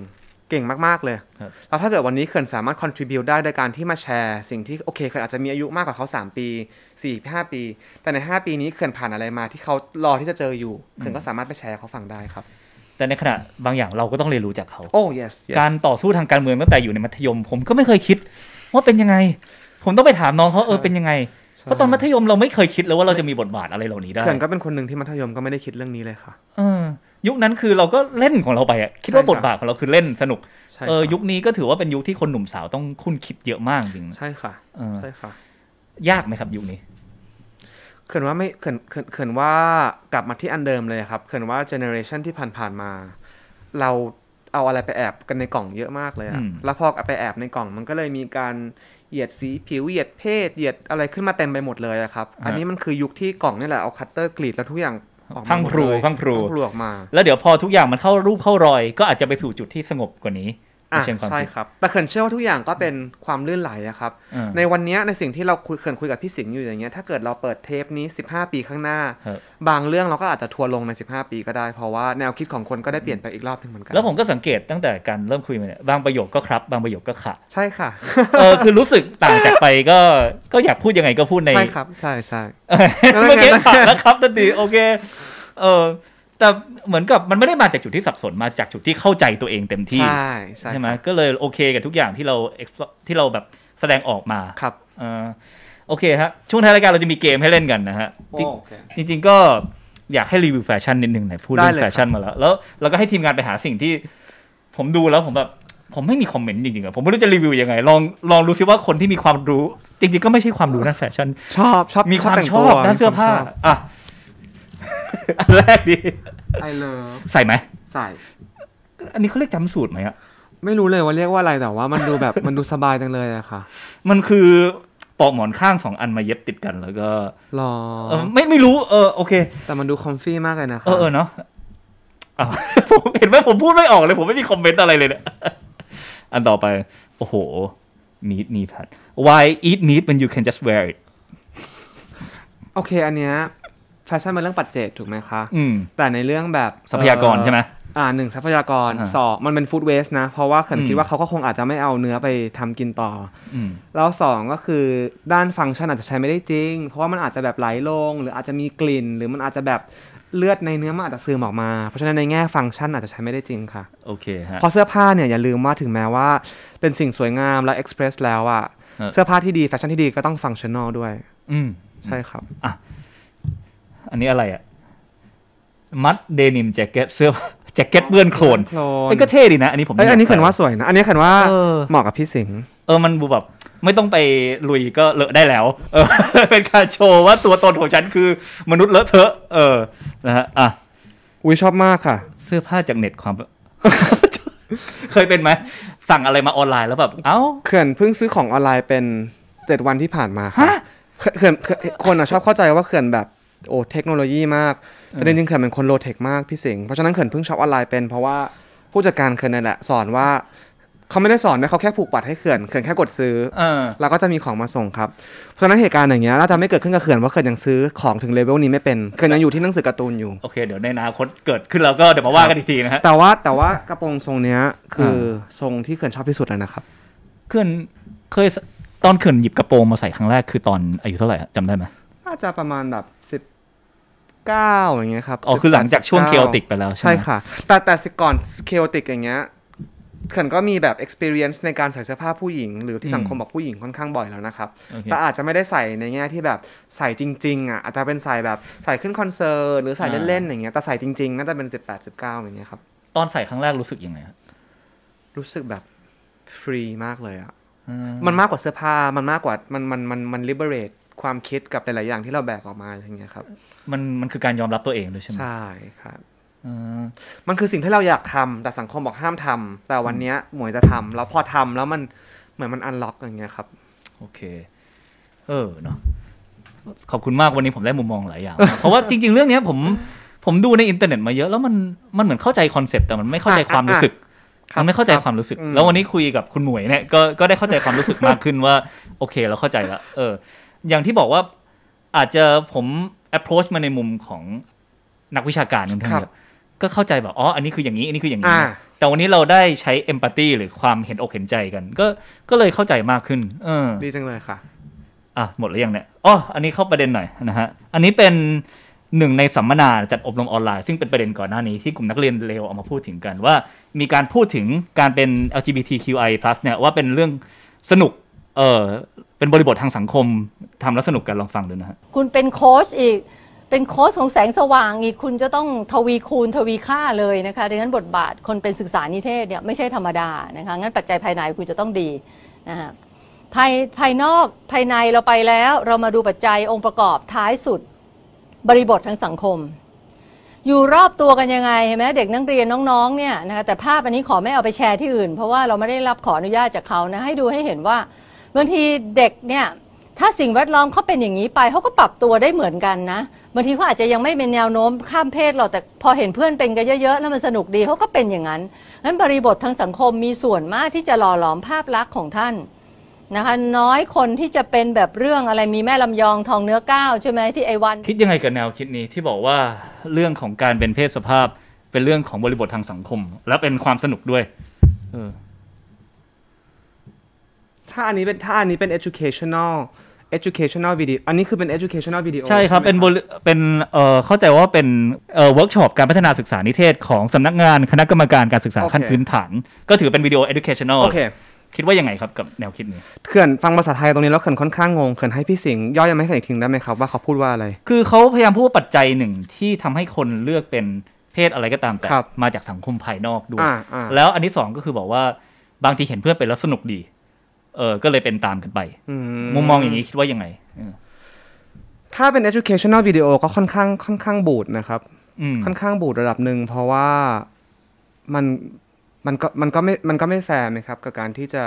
เก่งมากๆเลยครับแล้วถ้าเกิดวันนี้เขินสามารถ contribute ได้โดยการที่มาแชร์สิ่งที่โอเคเขินอาจจะมีอายุมากกว่าเขา 3 ปี4 5ปี แต่ใน 5 ปีนี้เขินผ่านอะไรมาที่เขารอที่จะเจออยู่เขินก็สามารถไปแชร์ให้เขาฟังได้ครับ แต่ในขณะบางอย่างเราก็ต้องเรียนรู้จากเขา โอ้ yes, yes การต่อสู้ทางการเมืองตั้งแต่อยู่ในมัธยม ผมก็ไม่เคยคิด ว่าเป็นยังไง ผมต้องไปถามน้องเขาเออเป็นยังไงเพราะตอนมัธยมเราไม่เคยคิดเลยว่าเราจะมีบทบาทอะไรเหล่านี้ได้เขินก็เป็นคนหนึ่งที่มัธยมก็ไม่ได้คิดเรื่องนี้เลยค่ะเออยุคนั้นคือเราก็เล่นของเราไปอะคิดว่าใช่ครับบทบาทของเราคือเล่นสนุกใช่เออครับยุคนี้ก็ถือว่าเป็นยุคที่คนหนุ่มสาวต้องคุ้นคิดเยอะมากจริงใช่ค่ะเออใช่ค่ะ ยากไหมครับยุคนี้ เขื่อนว่าไม่เขื่อนเขื่อนเขื่อนว่ากลับมาที่อันเดิมเลยครับเขื่อนว่า generation ที่ผ่านๆมา เราเอาอะไรไปแอบกันในกล่องเยอะมากเลยอะอืมแล้วพอเอาไปแอบในกล่องมันก็เลยมีการเหยียดสีผิวเหยียดเพศเหยียดอะไรขึ้นมาเต็มไปหมดเลยอะครับ อันนี้มันคือยุคที่กล่องนี่แหละเอาคัตเตอร์กรีดแล้วทุกอย่างออกมาพังหมดพรูเลยพังพรูพังพรูออกมา แล้วเดี๋ยวพอทุกอย่างมันเข้ารูปเข้ารอย ก็อาจจะไปสู่จุดที่สงบกว่านี้ ในอะเชิงความใช่คิดครับ แต่เขินเชื่อว่าทุกอย่างก็เป็นความลื่นไหลอะครับเออในวันเนี้ยในสิ่งที่เราคุยเขินคุยกับพี่สิงห์อยู่อย่างเงี้ย ถ้าเกิดเราเปิดเทปนี้ 15 ปีข้างหน้าครับบางเรื่องเราก็อาจจะทัวร์ลงใน 15 ปีก็ได้ เพราะว่าแนวคิดของคนก็ได้เปลี่ยนไปอีกรอบหนึ่งเหมือนกัน แล้วผมก็สังเกตตั้งแต่การเริ่มคุยมาเนี่ย บางประโยคก็ครับ บางประโยคก็ขะ ใช่ค่ะ เออ คือรู้สึกต่างจากไปก็ ก็อยากพูดยังไงก็พูดใน ใช่ครับ ใช่ใช่เออเมื่อกี้ขะแล้วครับทันทีโอเค เออ แต่เหมือนกับมันไม่ได้มาจากจุดที่สับสนมาจากจุดที่เข้าใจตัวเองเต็มที่ ใช่ใช่ใช่ไหมครับก็เลยโอเคกับทุกอย่างที่เรา explore ที่เราแบบแสดงออกมาครับเออโอเคฮะช่วงท้ายรายการเราจะมีเกมให้เล่นกันนะฮะจริงโอเคจริงๆก็อยากให้รีวิวแฟชั่นนิดนึงไหนพูดเรื่องได้เลยแฟชั่นมาแล้ว แล้วเราก็ให้ทีมงานไปหาสิ่งที่ ผมดูแล้วผมแบบผมไม่มีคอมเมนต์จริงๆอะผมไม่รู้จะรีวิวยังไง ลองลองดูซิว่าคนที่มีความรู้ จริงๆก็ไม่ใช่ความรู้ด้านแฟชั่น ชอบชอบมีความแต่งตัวชอบด้านเสื้อผ้าอะ อันแรกดี I love ใส่ไหมใส่ อันนี้เขาเรียกจำสูตรไหมอะไม่รู้เลยว่าเรียกว่าอะไรแต่ว่ามันดูแบบมันดูสบายจังเลยอะค่ะ มันคือปอกหมอนข้างสองอันมาเย็บติดกันแล้วก็รอเออไม่ไม่รู้เออโอเค แต่มันดู comfy มากเลยนะคเออเออเนาะอ้าวผมเห็นไหมผมพูดไม่ออกเลย ผมไม่มีคอมเมนต์อะไรเลยเนี่ยอันต่อไป โอ้โห meat knee pad why eat meat when you can just wear it โอเค อันเนี้ย แฟชั่นเป็นเรื่องปัจเจกถูกไหมคะอืมแต่ในเรื่องแบบทรัพยากรใช่ไหมเอ่าหนึ่งทรัพยากรอ่าสองมันเป็นฟู้ดเวสนะ เพราะว่าเขินอืมคิดว่าเขาก็คงอาจจะไม่เอาเนื้อไปทำกินต่ออืมแล้วสองก็คือด้านฟังก์ชันอาจจะใช้ไม่ได้จริง เพราะว่ามันอาจจะแบบไหลลง หรืออาจจะมีกลิ่น หรือมันอาจจะแบบเลือดในเนื้อมันอาจจะซึมออกมา เพราะฉะนั้นในแง่ฟังก์ชันอาจจะใช้ไม่ได้จริงค่ะโอเคฮะเพราะเสื้อผ้าเนี่ยอย่าลืมว่าถึงแม้ว่าเป็นสิ่งสวยงามและ express แล้วอะฮะเสื้อผ้าที่ดีแฟชั่นที่ดีก็ต้อง functional ด้วย อืมใช่ครับอั นนี้อะไรอะ mud denim jacket เสื้อแจ็คเก็ตเปื้อนโคลนโคลนไอ้ยก็เท่ดีนะ อันนี้ผมเอ้ยอันนี้ยกเขื่อนว่าใส่สวยนะ อันนี้เขื่อนว่าเออเหมาะกับพี่สิงห์เออมันดูแบบไม่ต้องไปลุยก็เลอะได้แล้ว เออ เป็นการโชว์ว่าตัวตนของฉันคือมนุษย์เลอะเทอะ เออนะฮะอะอุ้ยชอบมากค่ะ เสื้อผ้าจากเน็ตความ เคยเป็นไหมสั่งอะไรมาออนไลน์แล้วแบบ เอ้าเขื่อนเพิ่งซื้อของออนไลน์เป็นเจ็ดวันที่ผ่านมาค่ะฮะเขื่อนเขื่อนคนอะชอบเข้าใจว่าเขื่อนแบบ โอ้เทคโนโลยีมากแต่จริงๆเขื่อนเป็นคน low-tech มากพี่สิงห์เพราะฉะนั้นเขื่อนเพิ่งช็อปออนไลน์เป็นเพราะว่าผู้จัดการเขื่อนนั่นแหละสอนว่าเขาไม่ได้สอนนะเขาแค่ผูกบัตรให้เขื่อนเขื่อนแค่กดซื้อเออแล้วก็จะมีของมาส่งครับเพราะฉะนั้นเหตุการณ์อย่างเงี้ยน่าจะไม่เกิดขึ้นกับเขื่อนว่าเขื่อนยังซื้อของถึงเลเวลนี้ไม่เป็นเขื่อนยังอยู่ที่หนังสือการ์ตูนอยู่โอเคเดี๋ยวในอนาคตเกิดขึ้นแล้วก็เดี๋ยวมาว่ากันอีกทีนะฮะแต่ว่าแต่ว่ากระโปรงทรงเนี้ยคือทรงที่เขื่อนชอบที่สุดเลยนะครับเขื่อนเคยตอนเขื่อนหยิบกระโปรงมาใส่ครั้งแรกคือตอนอายุเท่าไหร่อะจำได้ไหมน่าจะประมาณแบบสิบ เก้าอย่างเงี้ยครับอ๋อคือหลังจากช่วง18เคโอติกไปแล้วใช่ไหมใช่ค่ะ แต่แต่สิก่อนเคโอติกอย่างเงี้ยเขื่อนก็มีแบบ experience ในการใส่เสื้อผ้าผู้หญิง หรือที่สังคมบอกผู้หญิงค่อนข้างบ่อยแล้วนะครับโอเคแต่อาจจะไม่ได้ใส่ในแง่ที่แบบใส่จริงๆอะอาจจะเป็นใส่แบบใส่ขึ้นคอนเสิร์ตหรือใส่เล่นๆอย่างเงี้ยแต่ใส่จริงๆน่าจะเป็นสิบแปดสิบเก้าอย่างเงี้ยครับตอนใส่ครั้งแรกรู้สึกยังไงครับรู้สึกแบบฟรีมากเลยอะอืมันมากกว่าเสื้อผ้ามันมากกว่ามันมันมันมัน liberate ความคิดกับหลายๆอย่างที่เราแบกออกมาอะไรเงี้ยครับ มันมันคือการยอมรับตัวเองด้วยใช่ไหมใช่ครับอืมมันคือสิ่งที่เราอยากทำแต่สังคมบอกห้ามทำแต่วันเนี้ยหมวยจะทำแล้วพอทำแล้วมันเหมือนมัน unlock อย่างเงี้ยครับ โอเค เออเนาะขอบคุณมากวันนี้ผมได้มุมมองหลายอย่าง เพราะว่าจริง ๆ เรื่องเนี้ยผมผมดูในอินเทอร์เน็ตมาเยอะแล้วมันมันเหมือนเข้าใจคอนเซปต์แต่มันไม่เข้าใจอะความรู้สึกครับมันไม่เข้าใจครับความรู้สึกอืมแล้ววันนี้คุยกับคุณหมวยเนี่ยก็ก็ได้เข้าใจความรู้สึกมากขึ้นว่า โอเคเราเข้าใจละเออ อย่างที่บอกว่าอาจจะผม approach มาในมุมของนักวิชาการค่อนข้างเยอะก็เข้าใจแบบอ๋ออันนี้คืออย่างนี้ อันนี้คืออย่างนี้อ่าแต่วันนี้เราได้ใช้ empathy หรือความเห็นอกเห็นใจกัน ก็ก็เลยเข้าใจมากขึ้น เออ ดีจังเลยค่ะ อะ หมดหรือยังเนี่ยอ๋ออันนี้เข้าประเด็นหน่อยนะฮะ อันนี้เป็นหนึ่งในสัมมนาจัดอบรมออนไลน์ ซึ่งเป็นประเด็นก่อนหน้านี้ที่กลุ่มนักเรียนเลวเอามาพูดถึงกันว่า มีการพูดถึงการเป็น LGBTQI+ เนี่ยว่าเป็นเรื่องสนุก เออ เป็นบริบททางสังคมทำแล้วสนุกกันลองฟังดูนะฮะคุณเป็นโค้ชอีก เป็นโค้ชของแสงสว่างอีกคุณจะต้องทวีคูณทวีค่าเลยนะคะดังนั้นบทบาทคนเป็นศึกษานิเทศเนี่ยไม่ใช่ธรรมดานะคะงั้นปัจจัยภายในคุณจะต้องดีนะคะภายภายนอกภายในเราไปแล้ว เรามาดูปัจจัยองค์ประกอบท้ายสุดบริบททางสังคม อยู่รอบตัวกันยังไงเห็นไหมเด็กนักเรียนน้องๆเนี่ยนะคะแต่ภาพอันนี้ขอไม่เอาไปแชร์ที่อื่น เพราะว่าเราไม่ได้รับขออนุญาตจากเขานะให้ดูให้เห็นว่า บางทีเด็กเนี่ยถ้าสิ่งแวดล้อมเขาเป็นอย่างนี้ไปเขาก็ปรับตัวได้เหมือนกันนะบางทีเขาอาจจะยังไม่เป็นแนวโน้มข้ามเพศหรอกแต่พอเห็นเพื่อนเป็นกันเยอะๆแล้วมันสนุกดีเขาก็เป็นอย่างนั้นนั้นบริบททางสังคมมีส่วนมากที่จะหล่อหลอมภาพลักษณ์ของท่านนะคะน้อยคนที่จะเป็นแบบเรื่องอะไรมีแม่ลำยองทองเนื้อก้าวใช่ไหมที่ไอวัน คิดยังไงกับแนวคิดนี้ที่บอกว่าเรื่องของการเป็นเพศสภาพ เป็นเรื่องของบริบททางสังคม และเป็นความสนุกด้วยเออ ถ้าอันนี้เป็นถ้าอันนี้เป็น educational educational video อันนี้คือเป็น educational video ใช่ครับไหมเป็นบริเป็นเอ่อเข้าใจว่าเป็นเอ่อเวิร์กช็อปการพัฒนาศึกษานิเทศของสำนักงานคณะกรรมการการศึกษาขั้นพื้นฐาน ก็ถือเป็นวิดีโอ educational โอเคคิดว่ายังไงครับกับแนวคิดนี้เขื่อนฟังภาษาไทยตรงนี้แล้วเขื่อนค่อนข้างงงเขื่อนให้พี่สิงห์ย่อยยังไม่ให้เขื่อนอีกทีได้ไหมครับว่าเขาพูดว่าอะไร คือเขาพยายามพูดว่าปัจจัยหนึ่งที่ทำให้คนเลือกเป็นเพศอะไรก็ตามแต่ครับมาจากสังคมภายนอกด้วยอ่าอ่าแล้วอันที่สองก็คือบอกว่าบางทีเห็นเพื่อนเป็นแล้วสนุกดี เออก็เลยเป็นตามกันไปอืมุมมองอย่างนี้คิดว่ายังไงเออถ้าเป็น educational video ก็ค่อนข้างค่อนข้างบูดนะครับอืมค่อนข้างบูดระดับหนึ่งเพราะว่ามันมันก็มันก็ไม่มันก็ไม่แฟร์ไหมครับกับการที่จะ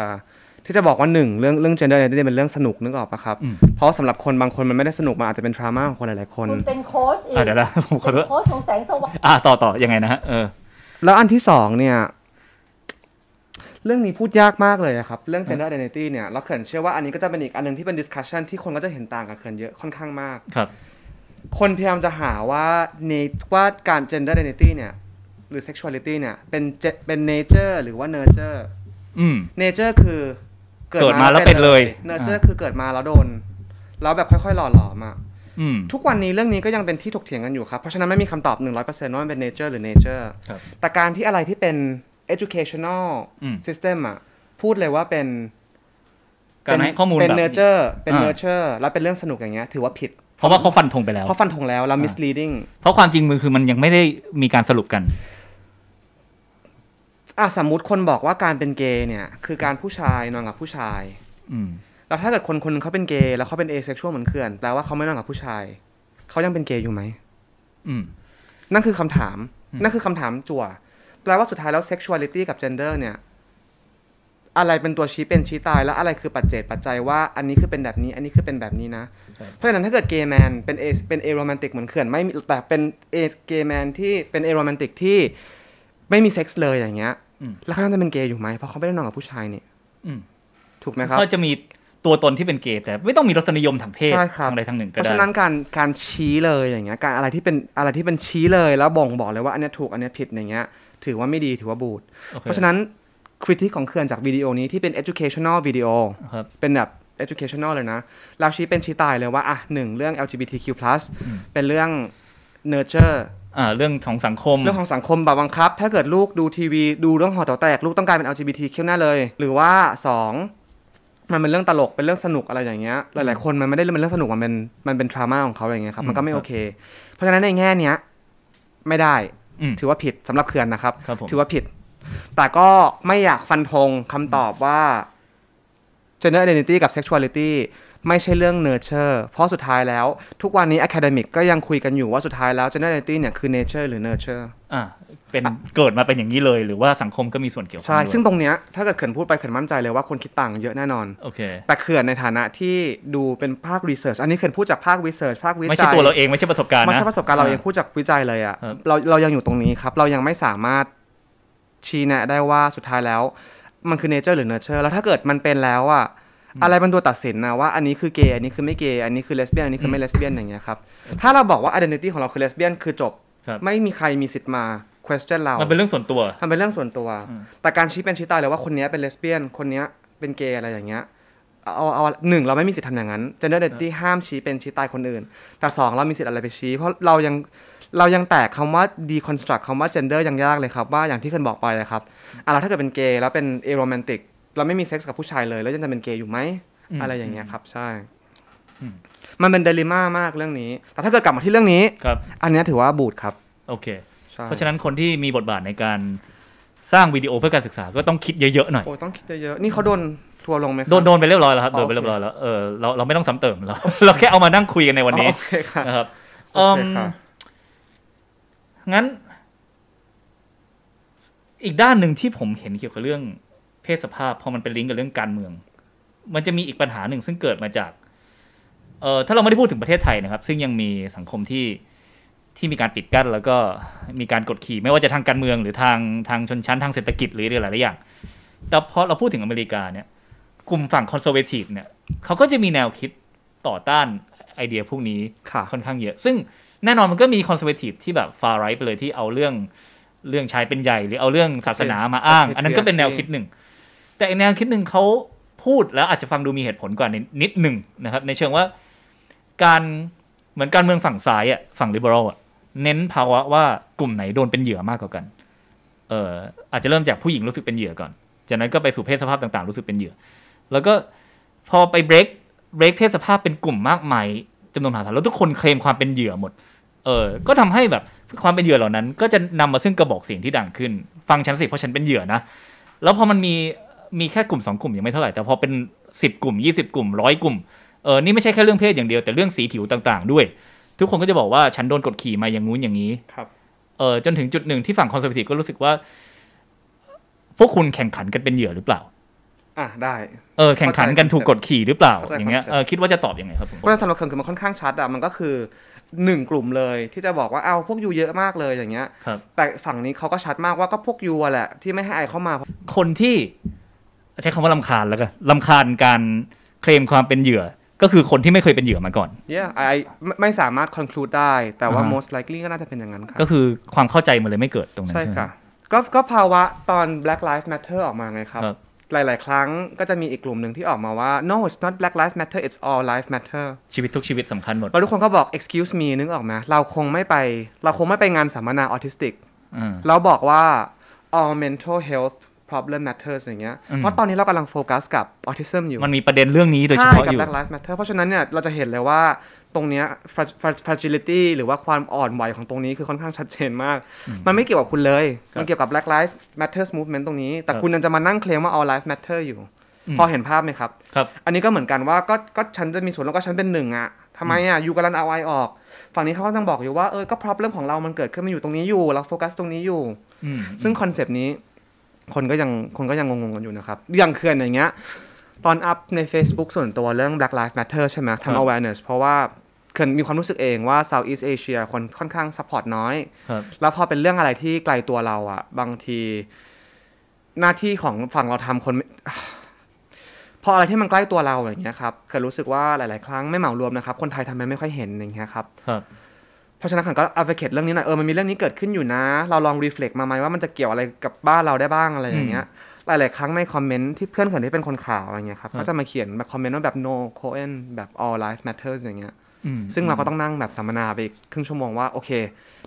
ที่จะบอกว่าหนึ่งเรื่องเรื่อง gender identity เป็นเรื่องสนุกนึกออกปะครับอืมเพราะสำหรับคนบางคนมันไม่ได้สนุกมันอาจจะเป็นทรามาของคนหลายๆคนคุณเป็นโค้ชอีกอะเดี๋ยวนะผมขอโทเป็ษนโค้ชของแสงสว่างอะต่อต่อยังไงนะฮะเออแล้วอันที่สองเนี่ย เรื่องนี้พูดยากมากเลยอะครับ เรื่อง gender identity เนี่ยแล้วเขินเชื่อว่าอันนี้ก็จะเป็นอีกอันหนึงที่เป็น discussion ที่คนก็จะเห็นต่างกับเขินเยอะค่อนข้างมากครับ คนพยายามจะหาว่าในว่าการ gender identity เนี่ยหรือ sexuality เนี่ยเป็นเจเป็น nature หรือว่า nurture อืม nature คือเกิดมาแล้วเป็นเลย nurture อ่าคือเกิดมาแล้วโดน แล้วแบบค่อยๆ หล่อหลอมอะอืมทุกวันนี้เรื่องนี้ก็ยังเป็นที่ถกเถียงกันอยู่ครับ เพราะฉะนั้นไม่มีคำตอบ 100%ว่ามันเป็น nature หรือ nature ครับแต่การที่อะไรที่เป็น educational อืม system อะพูดเลยว่าเป็นการให้ข้อมูลเป็นแบบ nurture เป็นอ่า nurture แล้วเป็นเรื่องสนุกอย่างเงี้ยถือว่าผิด เพราะว่าเขาฟันธงไปแล้วเพราะฟันธงแล้วแล้ว misleading เพราะความจริงมันคือมันยังไม่ได้มีการสรุปกันอะสมมุติคนบอกว่าการเป็นเกย์เนี่ย คือการผู้ชายนอนกับผู้ชาย อืมแล้วถ้าเกิดคนคนหนึงเขาเป็นเกย์แล้วเขาเป็น asexual เหมือนเขื่อนแปลว่าเขาไม่นอนกับผู้ชายเขายังเป็นเกย์อยู่ไหมอืมนั่นคือคำถามอืมนั่นคือคำถามจั่ว แปลว่าสุดท้ายแล้ว sexuality กับ gender เนี่ย อะไรเป็นตัวชี้เป็นชี้ตาย แล้วอะไรคือปัจเจกปัจจัยว่าอันนี้คือเป็นแบบนี้ อันนี้คือเป็นแบบนี้นะ เพราะฉะนั้นถ้าเกิด gay man เป็นเอเป็น aromantic เหมือนเขื่อนไม่มีแต่เป็นเอ gay man ที่เป็น aromantic ที่ไม่มีเซ็กส์เลยอย่างเงี้ยอืมแล้วเขาจะเป็นเกย์อยู่ไหมเพราะเขาไม่ได้นอนกับผู้ชายนี่อืมถูกไหมครับเขาจะมีตัวตนที่เป็นเกย์แต่ไม่ต้องมีรสนิยมทางเพศใช่ครับทางใดทางหนึ่งเพก็ราะได้ฉะนั้นการการชี้เลยอย่างเงี้ยการอะไรที่เป็นอะไรที่เป็นชี้เลยแล้วบ่งบอกเลยว่าอันเนี้ยถูกอันเนี้ยผิดอย่างเงี้ย ถือว่าไม่ดีถือว่าบูดโอเคเพราะฉะนั้นคริติของเขื่อนจากวิดีโอนี้ที่เป็น educational วิดีโอครับเป็นแบบ educational เลยนะแล้วชี้เป็นชี้ตายเลยว่าอะหนึ่งเรื่อง LGBTQ+ อืมเป็นเรื่อง nurture อ่าเรื่องของสังคม เรื่องของสังคมแบบบังคับ ถ้าเกิดลูกดูทีวี ดูเรื่องหอแต๋วแตก ลูกต้องกลายเป็น LGBTQ แน่เลย หรือว่าสองมันเป็นเรื่องตลกเป็นเรื่องสนุกอะไรอย่างเงี้ยหลายๆคนมันไม่ได้เป็นเรื่องสนุกมันเป็นมันเป็นทรามาของเขาอะไรอย่างเงี้ยครับมันก็ไม่อืมโอเค เพราะฉะนั้นในแง่เนี้ยไม่ได้อืม ถือว่าผิดสำหรับเขื่อนนะครับครับผมถือว่าผิด แต่ก็ไม่อยากฟันธงคำตอบว่า gender identity กับ sexuality ไม่ใช่เรื่อง nurture เพราะสุดท้ายแล้วทุกวันนี้ academic ก็ยังคุยกันอยู่ว่าสุดท้ายแล้ว gender identity เนี่ยคือ nature หรือ nurture อ่าเป็นเกิดมาเป็นอย่างนี้เลย หรือว่าสังคมก็มีส่วนเกี่ยวข้องใช่ด้วยซึ่งตรงเนี้ยถ้าเกิดเขื่อนพูดไปเขื่อนมั่นใจเลยว่าคนคิดต่างเยอะแน่นอนโอเคแต่เขื่อนในฐานะที่ดูเป็นภาค research อันนี้เขื่อนพูดจากภาค research ภาควิจัยไม่ใช่ตัวเราเองไม่ใช่ประสบการณ์นะไม่ใช่ประสบการณ์เราเองพูดจากวิจัยเลยอะครับเราเรายังอยู่ตรงนี้ครับเรายังไม่สามารถชี้แนะได้ว่าสุดท้ายแล้ว มันคือ nature หรือ nurture แล้วถ้าเกิดมันเป็นแล้วอะ อะไรเป็นตัวตัดสินนะว่าอันนี้คือเกย์อันนี้คือไม่เกย์อันนี้คือเลสเบี้ยนอันนี้คือไม่เลสเบี้ยนอย่างเงี้ยครับถ้าเราบอกว่า identity ของเราคือเลสเบี้ยนคือจบครับไม่มีใครมีสิทธิ์มา question เรา มันเป็นเรื่องส่วนตัวมันเป็นเรื่องส่วนตัวอืมแต่การชี้เป็นชี้ตายเลยว่าคนเนี้ยเป็นเลสเบี้ยนคนเนี้ยเป็นเกย์อะไรอย่างเงี้ยเอาเอาหนึ่งเราไม่มีสิทธิ์ทำอย่างนั้น gender identity ห้ามชี้เป็นชี้ตายคนอื่น แต่สองเรามีสิทธิ์อะไรไปชี้ เพราะเรายังเรายังแตกคำว่า deconstruct คำว่า gender ยังยากเลยครับ ว่าอย่างที่เคยบอกไปเลยครับอะแล้วถ้าเกิดเป็นเกย์แล้วเป็น aromantic เราไม่มีเซ็กส์กับผู้ชายเลย แล้วยังจะเป็นเกย์อยู่ไหมอืมอะไรอย่างเงี้ยครับใช่อืมมันเป็นเดลิม่ามากเรื่องนี้ แต่ถ้าเกิดกลับมาที่เรื่องนี้ครับ อันเนี้ยถือว่าบูดครับโอเคใช่เพราะฉะนั้นคนที่มีบทบาทในการสร้างวิดีโอเพื่อการศึกษาก็ต้องคิดเยอะๆหน่อยโอ้ยต้องคิดเยอะๆนี่เขาโดนทัวร์ลงไหมครับโดนโดนไปเรียบร้อยแล้วครับอ๋โดอนไปเรียบร้อยโอเคแล้วเออเราเราไม่ต้องซ้ำเติมเราเราแค่เอามานั่งคุยกันในวันนี้อ๋อโอเคครับนะครับโอเคครับเอิ่มงั้น อีกด้านหนึ่งที่ผมเห็นเกี่ยวกับเรื่อง เพศสภาพพอมันเป็นลิงก์กับเรื่องการเมือง มันจะมีอีกปัญหาหนึ่งซึ่งเกิดมาจากเอ่อถ้าเราไม่ได้พูดถึงประเทศไทยนะครับ ซึ่งยังมีสังคมที่ที่มีการปิดกั้นแล้วก็มีการกดขี่ไม่ว่าจะทางการเมืองหรือทางทางชนชั้นทางเศรษฐกิจหรืออะไรหลายๆอย่าง แต่พอเราพูดถึงอเมริกาเนี่ยกลุ่มฝั่ง conservative เนี่ยเขาก็จะมีแนวคิดต่อต้านไอเดียพวกนี้ค่ะค่อนข้างเยอะ ซึ่งแน่นอนมันก็มี conservative ที่แบบ far right ไปเลยที่เอาเรื่องเรื่องชายเป็นใหญ่ หรือเอาเรื่องศาสนามาอ้างโอเคอันนั้นก็เป็นแนวคิดหนึ่ง แต่อีกแนวคิดหนึ่งเขาพูดแล้วอาจจะฟังดูมีเหตุผลกว่านิดหนึ่งนะครับ ในเชิงว่าการเหมือนการเมืองฝั่งซ้ายอะฝั่งลิเบอรัลอะเน้นภาวะว่ากลุ่มไหนโดนเป็นเหยื่อมากกว่ากัน เอ่ออาจจะเริ่มจากผู้หญิงรู้สึกเป็นเหยื่อก่อน จากนั้นก็ไปสู่เพศสภาพต่างๆ รู้สึกเป็นเหยื่อ แล้วก็พอไปเบรกเบรกเพศสภาพเป็นกลุ่มมากมายจำนวนมหาศาลแล้วทุกคนเคลมความเป็นเหยื่อหมด เออ ก็ทำให้แบบความเป็นเหยื่อเหล่านั้น ก็จะนำมาซึ่งกระบอกเสียงที่ดังขึ้น ฟังฉันสิเพราะฉันเป็นเหยื่อนะ แล้วพอมันมี มีแค่กลุ่มสองกลุ่มยังไม่เท่าไหร่ แต่พอเป็นสิบกลุ่มยี่สิบกลุ่มร้อยกลุ่มเออนี่ไม่ใช่แค่เรื่องเพศอย่างเดียวแต่เรื่องสีผิวต่างๆ ด้วย ทุกคนก็จะบอกว่าฉันโดนกดขี่มาอย่างงู้นอย่างนี้ครับเออจนถึงจุดหนึ่งที่ฝั่งคอนเซอร์ t ทีฟก็รู้สึกว่า พวกคุณแข่งขันกันเป็นเหยื่อหรือเปล่าอะได้เออแข่งขันกันถูกกดขี่หรือเปล่าเข้าใจอย่างเงี้ย concept เออคิดว่าจะตอบยังไงครับผมเพราะฉะนั้นสำหรับเขื่อนคือมันค่อนข้างชัดอะมันก็คือหนึ่งกลุ่มเลยที่จะบอกว่าเอาพวกยูเยอะมากเลยอย่างเงี้ยครับแต่ฝั่งนี้เขาก็ชัดมากว่าก็พวกยูอะแหละที่ไม่ให้ไอเข้ามา คนที่ ใช้คำว่าลำคาญแล้วกันลำคาญการเคลมความเป็นเหยื่อ ก็คือคนที่ไม่เคยเป็นเหยื่อมาก่อน yeah I ไม่ไม่สามารถ conclude ได้ แต่ว่าอ่าฮะ most likely ก็น่าจะเป็นอย่างนั้นครับก็คือความเข้าใจมันเลยไม่เกิดตรงนั้นใช่ใช่ไหมค่ะก็ก็ภาวะตอน Black Lives Matter ออกมาไงครับครับ หลาย ๆ ครั้งก็จะมีอีกกลุ่มหนึ่งที่ออกมาว่า no it's not Black Lives Matter it's all life matter ชีวิตทุกชีวิตสำคัญหมด แล้วทุกคนก็บอก excuse me นึกออกไหมเราคงไม่ไป เราคงไม่ไปงานสัมมนาออทิสติกอ่าเราบอกว่า all mental health problem matters อย่างเงี้ยอืมเพราะตอนนี้เรากำลังโฟกัสกับ autism อยู่ มันมีประเด็นเรื่องนี้โดยเฉใช่พาะกับอยู่ Black Lives Matter เพราะฉะนั้นเนี่ยเราจะเห็นเลยว่าตรงเนี้ย fra- fra- fragility หรือว่าความอ่อนไหวของตรงนี้คือค่อนข้างชัดเจนมาก มันไม่เกี่ยวกับคุณเลยครับมันเกี่ยวกับ Black Lives Matters movement ตรงนี้ แต่ครับคุณยังจะมานั่งเคลมว่า all lives matter อยู่อืมพอเห็นภาพไหมครับ ครับ อันนี้ก็เหมือนกันว่าก็ก็ฉันจะมีส่วนแล้วก็ฉันเป็นหนึ่งอะทำไมอะอยู่กำลังเอาไอออก ฝั่งนี้เขาก็ต้องบอกอยู่ว่าเออก็ problem ของเรามันเกิดขึ้นมาอยู่ตรงนี้อยู่ เราโฟกัสตรงนี้อยู่อืมซึ่งคอนเซปต์นี้ คนก็ยังคนก็ยังงงๆกันอยู่นะครับอย่างเขื่อนอย่างเงี้ย ตอน up ใน Facebook ส่วนตัวเรื่อง Black Lives Matter ใช่ไหมครับทำ awareness เพราะว่าเขื่อนมีความรู้สึกเองว่า Southeast Asia คนค่อนข้าง support น้อยครับแล้วพอเป็นเรื่องอะไรที่ไกลตัวเราอะบางที หน้าที่ของฝั่งเราทำคนไม่พออะไรที่มันใกล้ตัวเราอย่างเงี้ยครับเคยรู้สึกว่าหลาย ๆ ครั้งไม่เหมารวมนะครับ คนไทยทำไมไม่ค่อยเห็นอย่างเงี้ยครับครับ เพราะฉะนั้นขันก็ advocate เรื่องนี้หน่อยเออมันมีเรื่องนี้เกิดขึ้นอยู่นะ เราลอง reflect มาไหมว่ามันจะเกี่ยวอะไรกับบ้านเราได้บ้างอะไรอย่างเงี้ยหลาย ๆ ครั้งในคอมเมนต์ที่เพื่อนเขียนที่เป็นคนข่าวอะไรเงี้ยครับครับก็จะมาเขียนแบบคอมเมนต์ว่าแบบ no Cohen แบบ all life matters อย่างเงี้ยอืมซึ่งเราก็ต้องนั่งแบบสัมมนาไปอีกครึ่งชั่วโมงว่าโอเค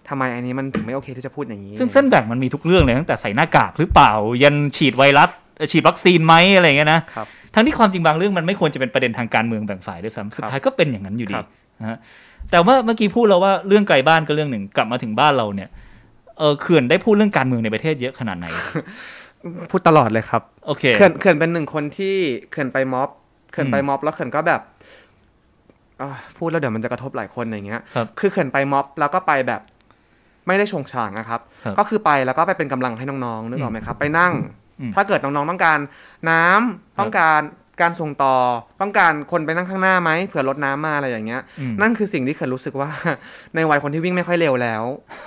ทำไมอันนี้มันถึงไม่โอเคที่จะพูดอย่างนี้ ซึ่งเส้นแบ่งมันมีทุกเรื่องเลยตั้งแต่ใส่หน้ากากหรือเปล่า ยันฉีดไวรัสเอ่อฉีดวัคซีนไหมอะไรอย่างเงี้ยนะครับทั้งที่ความจริงบางเรื่องมันไม่ควรจะเป็นประเด็นทางการเมืองแบ่งฝ่ายด้วยซ้ำสุดท้ายก็เป็นอย่างนั้นอยู่ดีครับนะฮะ แต่ว่าเมื่อกี้พูดแล้วว่าเรื่องไกลบ้านก็เรื่องหนึ่งกลับมาถึงบ้านเราเนี่ยเออเขื่อนได้พูดเรื่องการเมืองในประเทศเยอะขนาดไหน พูดตลอดเลยครับโอเคเขื่อนเขื่อนเป็นหนึ่งคนที่เขื่อนไปม็อบเขื่อนไปอืมม็อบแล้วเขื่อนก็แบบอ่าพูดแล้วเดี๋ยวมันจะกระทบหลายคนอย่างเงี้ยครับคือเขื่อนไปม็อบแล้วก็ไปแบบไม่ได้ชงฉางนะครับครับก็คือไปแล้วก็ไปเป็นกำลังให้น้องๆนึกออกไหมครับ ไปนั่งอืมถ้าเกิดน้องๆต้องการน้ำต้องการ การส่งต่อต้องการคนไปนั่งข้างหน้าไหมเผื่อรถน้ำมาอะไรอย่างเงี้ยอืมนั่นคือสิ่งที่เขื่อนรู้สึกว่า ในวัยคนที่วิ่งไม่ค่อยเร็วแล้ว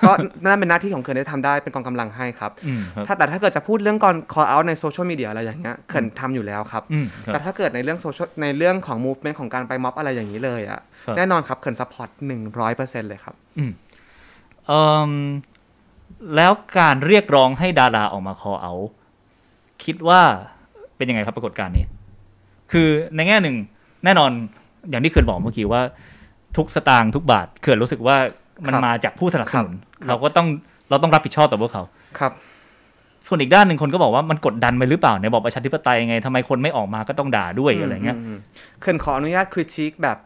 ก็นั่นเป็นหน้าที่ของเขื่อนได้ทำได้เป็นกองกำลังให้ครับอืมครับ ถ้าแต่ถ้าเกิดจะพูดเรื่องก่อน call out ในโซเชียลมีเดียอะไรอย่างเงี้ยเขื่อนทำอยู่แล้วครับอืมครับ แต่ถ้าเกิดในเรื่องโซเชียลในเรื่องของ movement ของการไปม็อบอะไรอย่างนี้เลยอะครับแน่นอนครับเขื่อน support หนึ่งร้อยเปอร์เซ็นต์เลยครับอืมเอ่มแล้วการเรียกร้องให้ดาราออกมา call out คิดว่าเป็นยังไงครับปรากฏการณ์นี้ คือในแง่หนึ่งแน่นอนอย่างที่เขื่อนบอกเมื่อกี้ว่า ทุกสตางค์ทุกบาทเขื่อนรู้สึกว่ามันครับมาจากผู้สนับสนุนครับเราก็ต้องเราต้องรับผิดชอบต่อพวกเขาครับ ส่วนอีกด้านหนึ่งคนก็บอกว่ามันกดดันไปหรือเปล่าในบอกประชาธิปไตยไงทำไมคนไม่ออกมาก็ต้องด่าด้วยอะไรเงี้ยมมเขื่อนขออนุญาตคริติกแบบ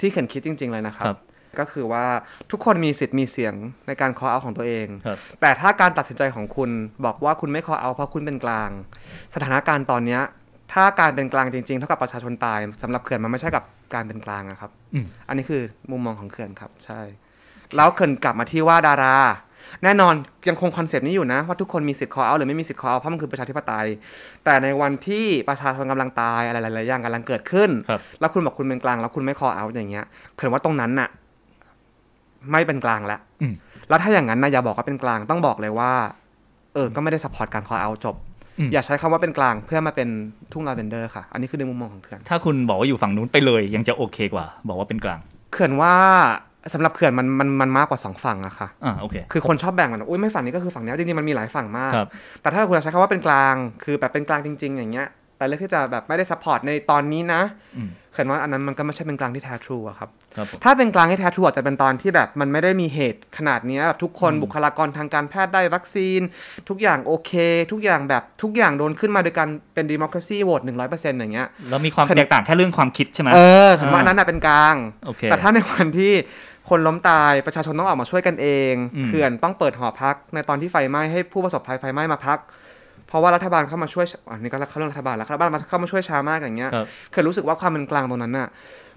ที่เขื่อนคิดจริง ๆ เลยนะครับครับ ก็คือว่าทุกคนมีสิทธิ์มีเสียงในการ call out ของตัวเองครับแต่ถ้าการตัดสินใจของคุณบอกว่าคุณไม่ call out เพราะคุณเป็นกลาง สถานการณ์ตอนเนี้ย ถ้าการเป็นกลางจริงๆ เท่ากับประชาชนตายสำหรับเขื่อนมันไม่ใช่กับการเป็นกลางอะครับอืมอันนี้คือมุมมองของเขื่อนครับ ใช่ แล้วเขื่อนกลับมาที่ว่าดารา แน่นอนยังคงคอนเซปต์นี้อยู่นะ ว่าทุกคนมีสิทธิ์ call out หรือไม่มีสิทธิ์ call out เพราะมันคือประชาธิปไตย แต่ในวันที่ประชาชนกำลังตายอะไรหลายๆอย่างกำลังเกิดขึ้นครับแล้วคุณบอกคุณเป็นกลางแล้วคุณไม่ call out อย่างเงี้ยเขื่อนว่าตรงนั้นน่ะ ไม่เป็นกลางแล้วอืมแล้วถ้าอย่างนั้นนะอย่าบอกว่าเป็นกลางต้องบอกเลยว่า เออ ก็ไม่ได้ support การ call out จบ อืมอย่าใช้คำว่าเป็นกลางเพื่อมาเป็นทุ่งลาเวนเดอร์ค่ะ อันนี้คือในมุมมองของเขื่อน ถ้าคุณบอกว่าอยู่ฝั่งนู้นไปเลย ยังจะโอเคกว่า บอกว่าเป็นกลาง เขื่อนว่าสำหรับเขื่อนมันมันมันมากกว่าสองฝั่งอะค่ะอ่าโอเค คือคนชอบแบ่งกันอุ้ยไม่ฝั่งนี้ก็คือฝั่งนี้จริงๆมันมีหลายฝั่งมากครับแต่ถ้าคุณใช้คำว่าเป็นกลาง คือแบบเป็นกลางจริง ๆ อย่างเงี้ย แต่เลือกที่จะแบบไม่ได้ support ในตอนนี้นะอืมเขื่อนว่าอันนั้นมันก็ไม่ใช่เป็นกลางที่แท้ทรูอะครับครับผม ถ้าเป็นกลางที่แท้ทรูอาจจะเป็นตอนที่แบบมันไม่ได้มีเหตุขนาดเนี้ยแบบทุกคนอืมบุคลากรทางการแพทย์ได้วัคซีน ทุกอย่างโอเค ทุกอย่างแบบทุกอย่างโดนขึ้นมาโดยการเป็นดิมอคราซีโหวตหนึ่งร้อยเปอร์เซ็นต์อย่างเงี้ยแล้วมีความแตกต่างแค่เรื่องความคิดใช่ไหมเออเขื่อนว่าอันนั้นน่ะเป็นกลางโอเคแต่ถ้าในวันที่คนล้มตายประชาชนต้องออกมาช่วยกันเองอืมเขื่อนต้องเปิดหอพัก ในตอนที่ไฟไหม้ให้ผู้ประสบภัยไฟไหม้มาพัก เพราะว่ารัฐบาลเข้ามาช่วยอันนี้ก็เข้าเรื่องรัฐบาลแล้วรัฐบาลมาเข้ามาช่วยช้ามากอย่างเงี้ยครับเขื่อนรู้สึกว่าความเป็นกลางตรงนั้นน่ะ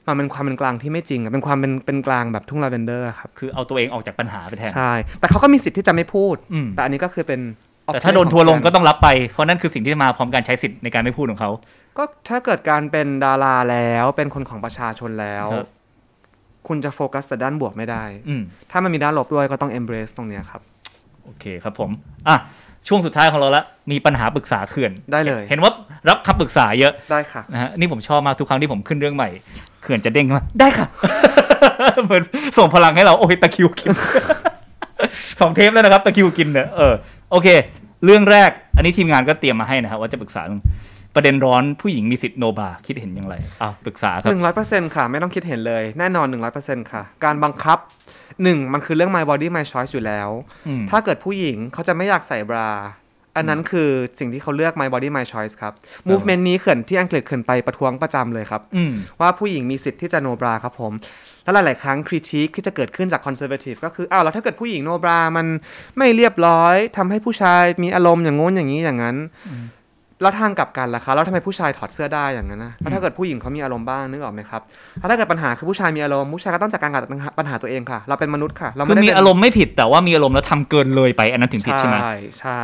มันเป็นความเป็นกลางที่ไม่จริงอะเป็นความเป็นเป็นกลางแบบทุ่งลาเวนเดอร์อะครับคือเอาตัวเองออกจากปัญหาไปแทนใช่แต่เขาก็มีสิทธิ์ที่จะไม่พูดอืมแต่อันนี้ก็คือเป็นแต่ถ้าโดนทัวร์ลงก็ต้องรับไปเพราะนั่นคือสิ่งที่มาพร้อมการใช้สิทธิ์ในการไม่พูดของเขาก็ถ้าเกิดการเป็นดาราแล้วเป็นคนของประชาชนแล้วครับคุณจะโฟกัสแต่ด้านบวกไม่ได้อืมถ้ามันมีด้านลบด้วยก็ต้อง embrace ตรงเนี้ยครับ โอโอเคครับผมอะ ช่วงสุดท้ายของเราละมีปัญหาปรึกษาเขื่อนได้เลย เห็นว่ารับคำปรึกษาเยอะได้ค่ะนะฮะนี่ผมชอบมากทุกครั้งที่ผมขึ้นเรื่องใหม่เขื่อนจะเด้งมาได้ค่ะเหมือนส่งพลังให้เราโอ้ยตะคริวกินสองเทปแล้วนะครับตะคริวกินเนี่ยเออโอเค เรื่องแรกอันนี้ทีมงานก็เตรียมมาให้นะครับว่าจะปรึกษาเรื่องประเด็นร้อนผู้หญิงมีสิทธิ์โนบาคิดเห็นอย่างไรอ้าวปรึกษาครับหนึ่งร้อยเปอร์เซ็นค่ะ ไม่ต้องคิดเห็นเลย แน่นอนหนึ่งร้อยเปอร์เซ็นค่ะ การบังคับ หนึ่งมันคือเรื่อง my body my choice อยู่แล้วอืมถ้าเกิดผู้หญิงเขาจะไม่อยากใส่บรา อันนั้นคือสิ่งที่เขาเลือก my body my choice ครับ movement นี้เขื่อนที่อังกฤษเขื่อนไปประท้วงประจำเลยครับอืมว่าผู้หญิงมีสิทธิ์ที่จะโนบราครับผม แล้วหลาย ๆ ครั้งคริติคที่จะเกิดขึ้นจากคอนเซอร์เวทีฟก็คืออ้าวแล้วถ้าเกิดผู้หญิงโนบรา มันไม่เรียบร้อยทำให้ผู้ชายมีอารมณ์อย่างงู้นอย่างนี้อย่างนั้น แล้วทางกลับกันล่ะคะแล้วทำไมผู้ชายถอดเสื้อได้อย่างนั้นนะแล้วถ้าเกิดผู้หญิงเขามีอารมณ์บ้างนึกออกไหมครับแล้วถ้าเกิดปัญหาคือผู้ชายมีอารมณ์ผู้ชายก็ต้องจัดการกับปัญหาตัวเองค่ะ เราเป็นมนุษย์ค่ะเราคือไม่ได้มีเป็นอารมณ์ไม่ผิดแต่ว่ามีอารมณ์แล้วทำเกินเลยไปอันนั้นถึงผิดใช่ไหมใช่ใช่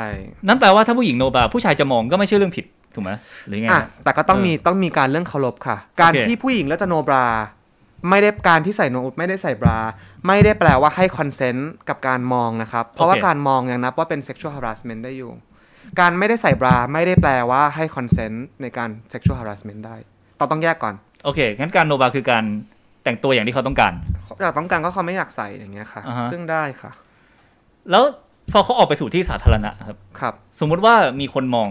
นั่นแปลว่าถ้าผู้หญิงโนบาผู้ชายจะมองก็ไม่ใช่เรื่องผิดถูกไหมหรือไงอะนะแต่ก็ต้องเออมีต้องมีการเรื่องเคารพค่ะ การโอเคที่ผู้หญิงแล้วจะโนบราไม่ได้การที่ใส่โนไม่ได้ใส่บรา ไม่ได้แปลว่าให้ consent กับการมองนะครับ เพราะว่าการมองยังนับว่าเป็น sexual harassment ได้อยู่ การไม่ได้ใส่บราไม่ได้แปลว่าให้ consent ในการ sexual harassment ได้ต้องต้องแยกก่อน โอเค งั้นการโนบราคือการแต่งตัวอย่างที่เขาต้องการอยากต้องการก็เขาไม่อยากใส่อย่างเงี้ยค่ะอ่าฮะซึ่งได้ค่ะ แล้วพอเขาออกไปสู่ที่สาธารณะครับ ครับ สมมุติว่ามีคนมอง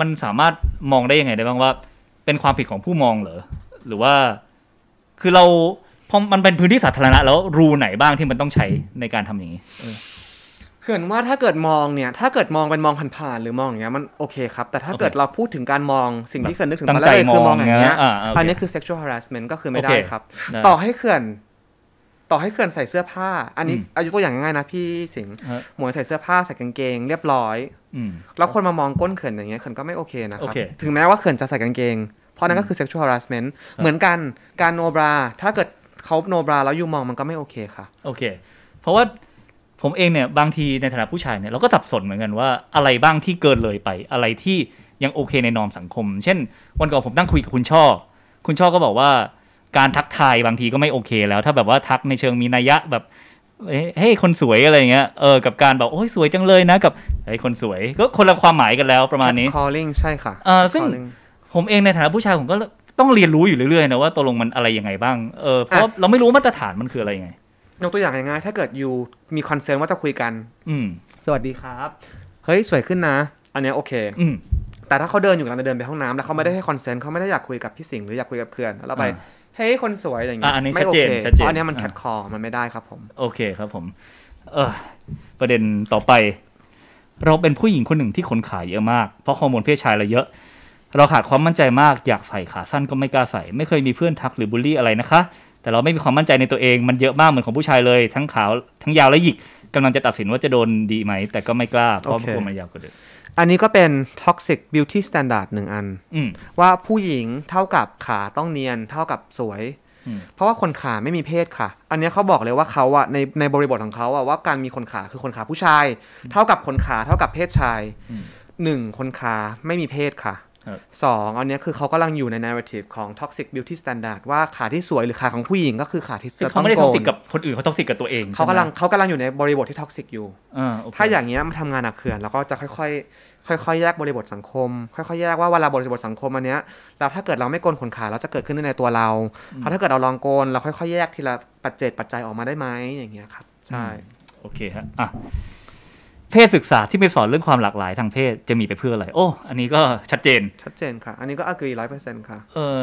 มันสามารถมองได้ยังไงได้บ้างว่า เป็นความผิดของผู้มองเหรอ หรือว่า คือเราพอมันเป็นพื้นที่สาธารณะ แล้วรูไหนบ้างที่มันต้องใช้ในการทำอย่างนี้ เขื่อนว่าถ้าเกิดมองเนี่ย ถ้าเกิดมองเป็นมองผ่านๆหรือมองอย่างเงี้ยมันโอเคครับ แต่ถ้าเกิดโอเคเราพูดถึงการมองสิ่งที่เขื่อนนึกถึงตั้ตองนใจแรกเลยคือมองอย่างเงี้ยมองนะอ่าโอเคอันนี้คือ sexual harassment ก็คือไม่ได้โอเคครับได้ต่อให้เขื่อน ต่อให้เขื่อนใส่เสื้อผ้า อันนี้อืมอายุตัวอย่างง่ายๆนะพี่สิงห์ฮะหมวยใส่เสื้อผ้าใส่กางเกง เรียบร้อยอืมแล้วคนมามองก้นเขื่อนอย่างเงี้ยเขื่อนก็ไม่โอเคนะครัโอเคถึงแม้ว่าเขื่อนจะใส่กางเกง เพราะนั่นก็คือ sexual harassment เหมือนกันการโนบราถ้าเกิดเขาโนบราแล้วยูมองมันก็ไม่โอเคค่ะโอเค เพราะว่า ผมเองเนี่ยบางทีในฐานะผู้ชายเนี่ยเราก็สับสนเหมือนกันว่าอะไรบ้างที่เกินเลยไป อะไรที่ยังโอเคในนอมสังคม เช่น วันก่อนผมนั่งคุยกับคุณช่อ คุณช่อก็บอกว่าการทักทายบางทีก็ไม่โอเคแล้ว ถ้าแบบว่าทักในเชิงมีนัยยะแบบเอ้ยเฮ้ยคนสวยอะไรอย่างเงี้ยเออกับการแบบโอ้ยสวยจังเลยนะกับเฮ้ยคนสวยก็คนละความหมายกันแล้วประมาณนี้ calling ใช่ค่ะเอ่อซึ่ง calling ผมเองในฐานะผู้ชายผมก็ต้องเรียนรู้อยู่เรื่อยๆนะว่าตกลงมันอะไรยังไงบ้างเออเพราะว่าเราไม่รู้มาตรฐานมันคืออะไรยังไง ยกตัวอย่างง่ายๆถ้าเกิดยูมีคอนเซิร์นว่าจะคุยกัน อืม สวัสดีครับ เฮ้ยสวยขึ้นนะ อันเนี้ยโอเค อืม แต่ถ้าเขาเดินอยู่กำลังจะเดินไปห้องน้ำแล้วเขาไม่ได้ให้ consent เขาไม่ได้อยากคุยกับพี่สิงห์หรืออยากคุยกับเพื่อนแล้วเราไป อ่าเฮ้ยคนสวยอย่างเงี้อะอันนี้ไม่ชัดโอเจนเคชัดเจนเพราะอันเนี้ยมันอ่า catcall มันไม่ได้ครับผม โอเคครับผม เออประเด็นต่อไป เราเป็นผู้หญิงคนหนึ่งที่ขนขาเยอะมาก เพราะฮอร์โมนเพศชายเราเยอะ เราขาดความมั่นใจมาก อยากใส่ขาสั้นก็ไม่กล้าใส่ ไม่เคยมีเพื่อนทักหรือบูลลี่อะไรนะคะ แต่เราไม่มีความมั่นใจในตัวเองมันเยอะมากเหมือนของผู้ชายเลย ทั้งขาวทั้งยาวและหยิกกำลังจะตัดสินว่าจะโดนดีไหม แต่ก็ไม่กล้า เพราะโอเคกลัวมันยาวกว่าเดิมอันนี้ก็เป็น toxic beauty standard หนึ่งอันอืมว่าผู้หญิงเท่ากับขาต้องเนียนเท่ากับสวยอืมเพราะว่าขนขาไม่มีเพศค่ะ อันเนี้ยเขาบอกเลยว่าเขาอะในในบริบทของเขาอะว่าการมีขนขาคือขนขาผู้ชาย เท่ากับขนขาเท่ากับเพศชายอืมหนึ่งขนขาไม่มีเพศค่ะครับ สองอันเนี้ยคือเขากำลังอยู่ใน narrative ของ toxic beauty standard ว่าขาที่สวยหรือขาของผู้หญิงก็คือขาที่ซึ่งจะเขาต้องไม่ได้ toxic กับคนอื่นเขา toxic กับตัวเองเขากำลังใช่ไหมเขากำลังอยู่ในบริบทที่ toxic อยู่อ่าโอเคถ้าอย่างเงี้ยมาทำงานหนักเขื่อนแล้วก็จะค่อยๆค่อยๆแยกบริบทสังคม ค่อยๆแยกว่าเวลาบริบทสังคมอันเนี้ยแล้วถ้าเกิดเราไม่โกนขนขาเราจะเกิดขึ้นในตัวเราเพราะถ้าเกิดเราลองโกนเราค่อยๆแยกทีละปัจเจกปัจจัยออกมาได้ไหมอย่างเงี้ยครับใช่โอเคฮะอะ เพศศึกษาที่ไปสอนเรื่องความหลากหลายทางเพศจะมีไปเพื่ออะไร โอ้ อันนี้ก็ชัดเจน ชัดเจนค่ะ อันนี้ก็ agree ร้อยเปอร์เซ็นต์ค่ะ เออ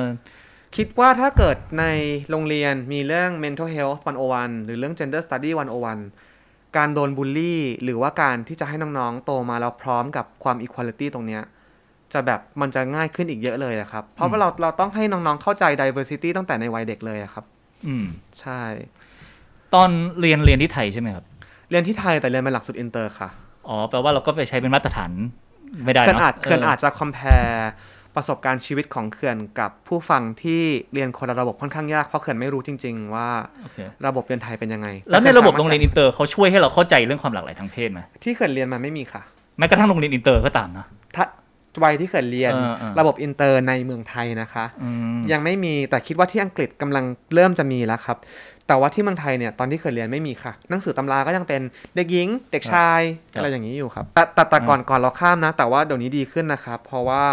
คิดว่าถ้าเกิดในโรงเรียนมีเรื่อง mental health 101 หรือเรื่อง gender study 101 การโดนบูลลี่ หรือว่าการที่จะให้น้องๆ โตมาแล้วพร้อมกับความ equality ตรงเนี้ยจะแบบมันจะง่ายขึ้นอีกเยอะเลยอะครับ เพราะว่าเราเราต้องให้น้องๆ เข้าใจ diversity ตั้งแต่ในวัยเด็กเลยอะครับ อืม ใช่ ตอนเรียนเรียนที่ไทยใช่ไหมครับ เรียนที่ไทยแต่เรียนเป็นหลักสูตรอินเตอร์ค่ะ อ๋อ แปลว่าเราก็ไปใช้เป็นมาตรฐานไม่ได้เขื่อนเนาะอาจเขื่อนเอออาจจะ compare ประสบการณ์ชีวิตของเขื่อนกับผู้ฟังที่เรียนคนละระบบค่อนข้างยากเพราะเขื่อนไม่รู้จริง ๆ ว่าโอเคระบบเรียนไทยเป็นยังไง แล้วในระบบโรงเรียนแต่อินเตอร์เขาช่วยให้เราเข้าใจเรื่องความหลากหลายทางเพศไหมที่เขื่อนเรียนมาไม่มีค่ะแม้กระทั่งโรงเรียนอินเตอร์ก็ตามนะถ้าวัยที่เขื่อนเรียนเออเออระบบอินเตอร์ในเมืองไทยนะคะอืมยังไม่มีแต่คิดว่าที่อังกฤษกำลังเริ่มจะมีแล้วครับ แต่ว่าที่เมืองไทยเนี่ยตอนที่เคยเรียนไม่มีค่ะ หนังสือตำราก็ยังเป็นเด็กหญิง เด็กชายครับอะไรอย่างนี้อยู่ครับ แต่แต่แต่อืมก่อนก่อนเราข้ามนะ แต่ว่าเดี๋ยวนี้ดีขึ้นนะครับ เพราะว่า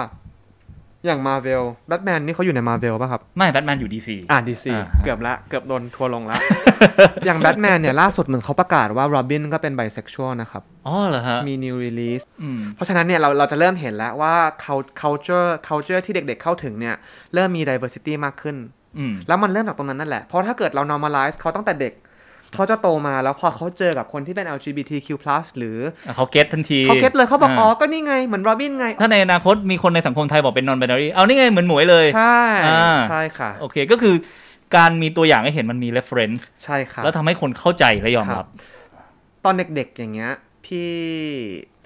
อย่างมาเวลแบทแมนนี่เขาอยู่ในมาเวลป่ะครับ ไม่แบทแมนอยู่ดีซีอ่าดีซีอ่าเกือบละ เกือบโดนทัวร์ลงแล้วอย่างแบทแมนเนี่ยล่าสุดเหมือนเขาประกาศว่าโรบินก็เป็นไบเซ็กชวลนะครับ อ๋อเหรอฮะ มี new release อืมเพราะฉะนั้นเนี่ยเราเราจะเริ่มเห็นแล้วว่า cul- culture culture ที่เด็กๆเข้าถึงเนี่ย เริ่มมี diversity มากขึ้นอืม แล้วมันเริ่มจากตรงนั้นนั่นแหละ เพราะถ้าเกิดเรา normalize เขาตั้งแต่เด็ก เขาจะโตมาแล้วพอเขาเจอกับคนที่เป็น LGBTQ+ หรืออะเขา get ทันทีเขา get เลยเขาบอกอ๋อก็นี่ไง เหมือนโรบินไง ถ้าในอนาคตมีคนในสังคมไทยบอกเป็น non binary เอานี่ไงเหมือนหมวยเลย ใช่อ่าใช่ค่ะ โอเคก็คือการมีตัวอย่างให้เห็นมันมี reference ใช่ค่ะแล้วทำให้คนเข้าใจและยอมรับ ตอนเด็กๆอย่างเงี้ยพี่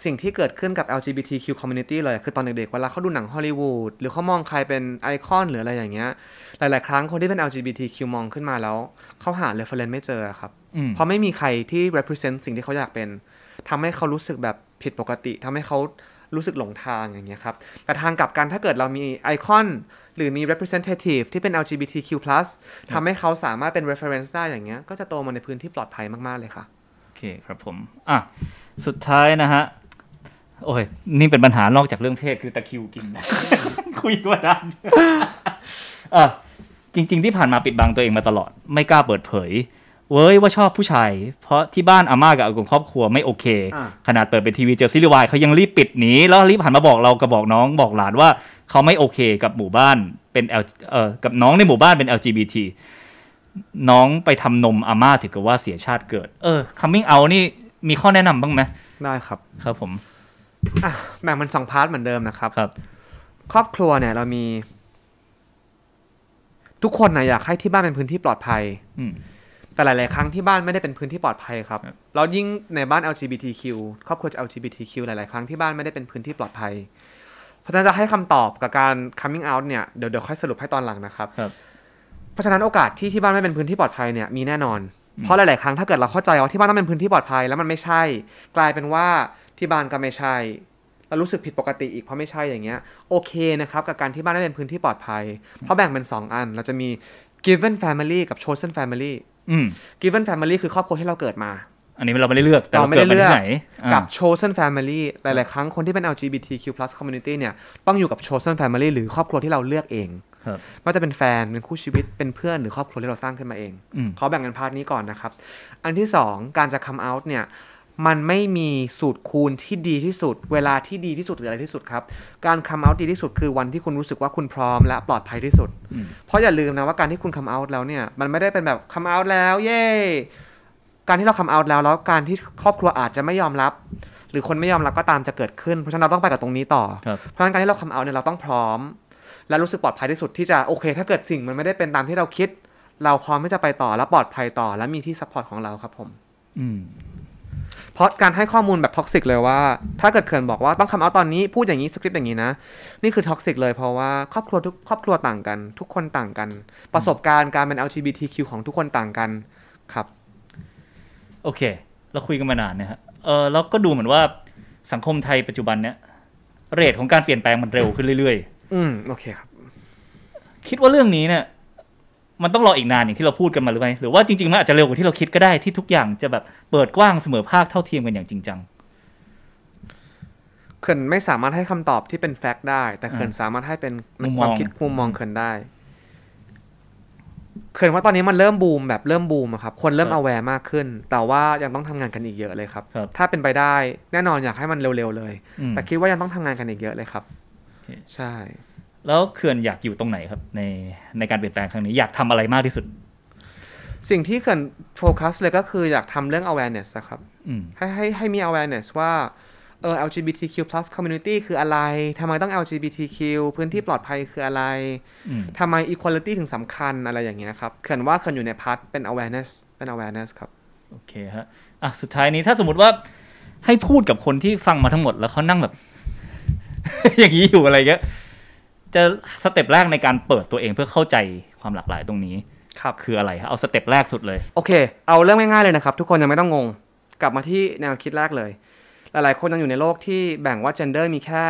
สิ่งที่เกิดขึ้นกับ LGBTQ community เลย คือตอนเด็กๆ เวลาเขาดูหนังฮอลลีวูดหรือเขามองใครเป็นไอคอนหรืออะไรอย่างเงี้ย หลายๆ ครั้งคนที่เป็น LGBTQ มองขึ้นมาแล้ว เขาหา reference ไม่เจอครับอืมเพราะไม่มีใครที่ represent สิ่งที่เขาอยากเป็นทำให้เขารู้สึกแบบผิดปกติทำให้เขารู้สึกหลงทางอย่างเงี้ยครับ แต่ทางกลับกันถ้าเกิดเรามีไอคอนหรือมี representative ที่เป็น LGBTQ+ ทำให้เขาสามารถเป็น reference ได้อย่างเงี้ย ก็จะโตมาในพื้นที่ปลอดภัยมากๆเลยค่ะ โอเคครับผม อะ สุดท้ายนะฮะ โอ้ย นี่เป็นปัญหานอกจากเรื่องเพศคือตะคริวกิน คุยกว่านั้นอะจริง ๆ ที่ผ่านมาปิดบังตัวเองมาตลอด ไม่กล้าเปิดเผย เว้ยว่าชอบผู้ชาย เพราะที่บ้านอาม่ากับอากงครอบครัวไม่โอเคอ่าขนาดเปิดเป็นทีวีเจอซีรีส์วายเขายังรีบปิดหนีแล้วรีบหันมาบอกเรากับบอกน้องบอกหลานว่าเขาไม่โอเคกับหมู่บ้านเป็น L เอ่อกับน้องในหมู่บ้านเป็น LGBT น้องไปทำนมอาม่าถือกับว่าเสียชาติเกิด เออ coming out นี่มีข้อแนะนำบ้างไหมได้ครับ ครับผม อะแบ่งเป็นสองพาร์ทเหมือนเดิมนะครับครับ ครอบครัวเนี่ย เรามี ทุกคนนะอยากให้ที่บ้านเป็นพื้นที่ปลอดภัย อืม แต่หลาย ๆ ครั้งที่บ้านไม่ได้เป็นพื้นที่ปลอดภัยครับ ครับ แล้วยิ่งในบ้าน LGBTQ ครอบครัว LGBTQ หลาย ๆ ครั้งที่บ้านไม่ได้เป็นพื้นที่ปลอดภัย เพราะฉะนั้นจะให้คำตอบกับการ coming out เนี่ย เดี๋ยวเดี๋ยวค่อยสรุปให้ตอนหลังนะครับ ครับ เพราะฉะนั้นโอกาสที่ที่บ้านไม่เป็นพื้นที่ปลอดภัยเนี่ยมีแน่นอนเพราะหลาย ๆ ครั้งถ้าเกิดเราเข้าใจว่าที่บ้านต้องเป็นพื้นที่ปลอดภัยแล้วมันไม่ใช่ กลายเป็นว่า ที่บ้านก็ไม่ใช่เรารู้สึกผิดปกติอีกเพราะไม่ใช่อย่างเงี้ยโอเคนะครับกับการที่บ้านได้เป็นพื้นที่ปลอดภัย เพราะแบ่งเป็นสองอัน เราจะมี given family กับ chosen family อืม given family คือครอบครัวที่เราเกิดมา อันนี้เราไม่ได้เลือกแต่เราเราไม่เกิได้ดมาเลือกเกิดมาที่ไหนอ่ากับ chosen family หลาย ๆ ครั้งคนที่เป็น LGBTQ+ community เนี่ยต้องอยู่กับ chosen family หรือครอบครัวที่เราเลือกเองครับว่าจะเป็นแฟนเป็นคู่ชีวิตเป็นเพื่อนหรือครอบครัวที่เราสร้างขึ้นมาเองอืมขอแบ่งกัน part นี้ก่อนนะครับ อันที่สองการจะ come out เนี่ย มันไม่มีสูตรคูณที่ดีที่สุด เวลาที่ดีที่สุดหรืออะไรที่สุดครับ การ come out ดีที่สุดคือวันที่คุณรู้สึกว่าคุณพร้อมและปลอดภัยที่สุดอืมเพราะอย่าลืมนะว่าการที่คุณ come out แล้วเนี่ยมันไม่ได้เป็นแบบ come out แล้วเย้การที่เรา come out แล้วแล้วการที่ครอบครัวอาจจะไม่ยอมรับ หรือคนไม่ยอมรับก็ตามจะเกิดขึ้น เพราะฉะนั้นเราต้องไปกับตรงนี้ต่อครับเพราะฉะนั้นการที่เรา come out เนี่ยเราต้องพร้อม และรู้สึกปลอดภัยที่สุดที่จะโอเค ถ้าเกิดสิ่งมันไม่ได้เป็นตามที่เราคิด เราพร้อมที่จะไปต่อและปลอดภัยต่อ และมีที่ support ของเราครับผม อืมเพ ราะการให้ข้อมูลแบบ toxic เลยว่า ถ้าเกิดเขื่อนบอกว่าต้อง come out ตอนนี้พูดอย่างนี้สคริปต์อย่างนี้นะ นี่คือ toxic เลยเพราะว่าครอบครัวทุกครอบครัวต่างกัน ทุกคนต่างกัน ประสบการณ์การเป็น LGBTQ ของทุกคนต่างกันครับ โอเค เราคุยกันมานานนะฮะเออแล้วก็ดูเหมือนว่าสังคมไทยปัจจุบันเนี้ย rate ของการเปลี่ยนแปลงมันเร็วขึ้นเรื่อยอืมโอเคครับๆคิดว่าเรื่องนี้เนี่ย มันต้องรออีกนานอย่างที่เราพูดกันมาหรือไม่หรือว่าจริงๆมันอาจจะเร็วกว่าที่เราคิดก็ได้ที่ทุกอย่างจะแบบเปิดกว้างเสมอภาคเท่าเทียมกันอย่างจริงจังเขื่อนไม่สามารถให้คำตอบที่เป็นแฟกต์ได้ แต่เขื่อนสามารถให้เป็นมุมมองความคิดมุมมองเขื่อนได้เขื่อนว่าตอนนี้มันเริ่มบูมแบบเริ่มบูมอะครับ คนเริ่ม aware มากขึ้น แต่ว่ายังต้องทำงานกันอีกเยอะเลยครับครับ ถ้าเป็นไปได้แน่นอนอยากให้มันเร็วๆเลยอืมแต่คิดว่ายังต้องทำงานกันอีกเยอะเลยครับโอเคใช่ แล้วเขื่อนอยากอยู่ตรงไหนครับ ในในการเปลี่ยนแปลงครั้งนี้อยากทำอะไรมากที่สุด สิ่งที่เขื่อนโฟกัสเลยก็คืออยากทำเรื่อง awareness นะครับอืมให้ให้ให้มี awareness ว่าเออ LGBTQ+ community คืออะไรทำไมต้อง LGBTQ พื้นที่ปลอดภัยคืออะไรอืมทำไม equality ถึงสำคัญอะไรอย่างเงี้ยครับเขื่อนว่าเขื่อนอยู่ใน part เป็น awareness เป็น awareness ครับ โอเคฮะอะสุดท้ายนี้ถ้าสมมติว่าให้พูดกับคนที่ฟังมาทั้งหมดแล้วเขานั่งแบบ อย่างนี้อยู่อะไรเงี้ย จะ step แรกในการเปิดตัวเองเพื่อเข้าใจความหลากหลายตรงนี้ครับคืออะไรฮะเอา step แรกสุดเลย โอเค เอาเรื่องง่ายๆเลยนะครับ ทุกคนยังไม่ต้องงง กลับมาที่แนวคิดแรกเลย หลายๆ คนยังอยู่ในโลกที่แบ่งว่า gender มีแค่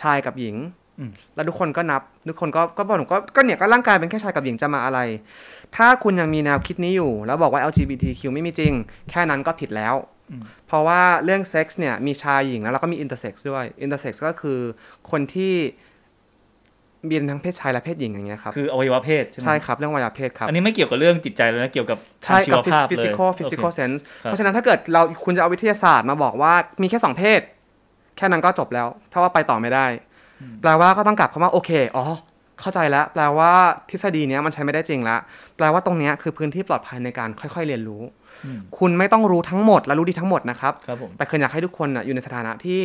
ชายกับหญิงอืมแล้วทุกคนก็นับ ทุกคนก็ก็บอกผมก็ก็เนี่ยก็ร่างกายเป็นแค่ชายกับหญิงจะมาอะไร ถ้าคุณยังมีแนวคิดนี้อยู่ แล้วบอกว่า LGBTQ ไม่มีจริง แค่นั้นก็ผิดแล้วอืมเพราะว่าเรื่องเซ็กส์เนี่ยมีชายหญิงแล้วเราก็มี intersex ด้วย intersex ก็คือคนที่ มีทั้งเพศชายและเพศหญิงอย่างเงี้ยครับคืออวัยวะเพศใช่ไหมใช่ครับเรื่องอวัยวะเพศครับ อันนี้ไม่เกี่ยวกับเรื่องจิตใจเลยนะเกี่ยวกับทางใช่ชีกับชีวภาพเลย physical โอเค physical sense ครับเพราะฉะนั้นถ้าเกิดเราคุณจะเอาวิทยาศาสตร์มาบอกว่ามีแค่สองเพศ แค่นั้นก็จบแล้วถ้าว่าไปต่อไม่ได้ แปลว่าก็ต้องกลับคำว่าโอเคอ๋อเข้าใจแล้ว แปลว่าทฤษฎีเนี้ยมันใช้ไม่ได้จริงแล้วแปลว่าตรงเนี้ยคือพื้นที่ปลอดภัยในการค่อยๆ เรียนรู้อืมคุณไม่ต้องรู้ทั้งหมดและรู้ดีทั้งหมดนะครับครับผมแต่คืออยากให้ทุกคนน่ะอยู่ในสถานะที่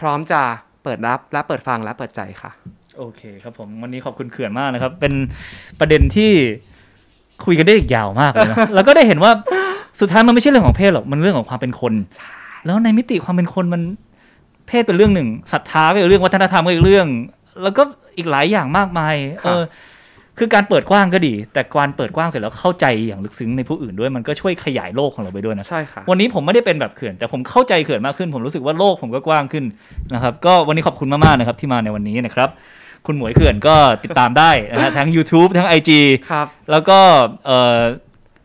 พร้อมจะเปิดรับและเปิดฟังและเปิดใจค่ะ โอเคครับผมวันนี้ขอบคุณเขื่อนมากนะครับ เป็นประเด็นที่คุยกันได้อีกยาวมากเลยนะแล้วก็ได้เห็นว่าสุดท้ายมันไม่ใช่เรื่องของเพศหรอกมันเรื่องของความเป็นคน แล้วในมิติความเป็นคนมันเพศเป็นเรื่องหนึ่งศรัทธาก็อีกเรื่องวัฒนธรรมก็อีกเรื่อง แล้วก็อีกหลายอย่างมากมายครัเอบอคือการเปิดกว้างก็ดี แต่การเปิดกว้างเสร็จแล้วเข้าใจอย่างลึกซึ้งในผู้อื่นด้วยมันก็ช่วยขยายโลกของเราไปด้วยนะใช่ค่ะวันนี้ผมไม่ได้เป็นแบบเขื่อนแต่ผมเข้าใจเขื่อนมากขึ้น ผมรู้สึกว่าโลกผมก็กว้างขึ้นนะครับ ก็วันนี้ขอบคุณมากๆนะครับที่มาในวันนี้นะครับ คุณหมวยเขื่อนก็ติดตามได้นะฮะทั้ง YouTube ทั้ง IG ครับ แล้วก็เออ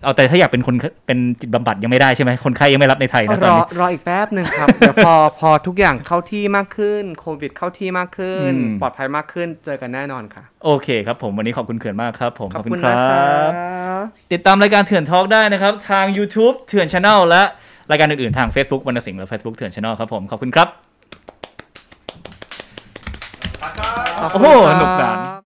เอาแต่ถ้าอยากเป็นคนเป็นจิตบำบัดยังไม่ได้ใช่ไหมคนไข้ยังไม่รับในไทยนะตรอนอนี้รออีกแป๊บหนึ่งครับ เดี๋ยวพอพอทุกอย่างเข้าที่มากขึ้น โควิดเข้าที่มากขึ้นอืมปลอดภัยมากขึ้นเจอกันแน่นอนค่ะ โอเคครับผมวันนี้ขอบคุณเขื่อนมากครับ ผมขอบคุณนะคครัรับบติดตามรายการเถื่อน Talk ได้นะครับ ทาง YouTube เถื่อน Channel และรายการอื่นๆทาง Facebook วรรณสิงห์และ Facebook เถื่อน Channel ครับผมขอบคุณครับ Oh, oh not bad.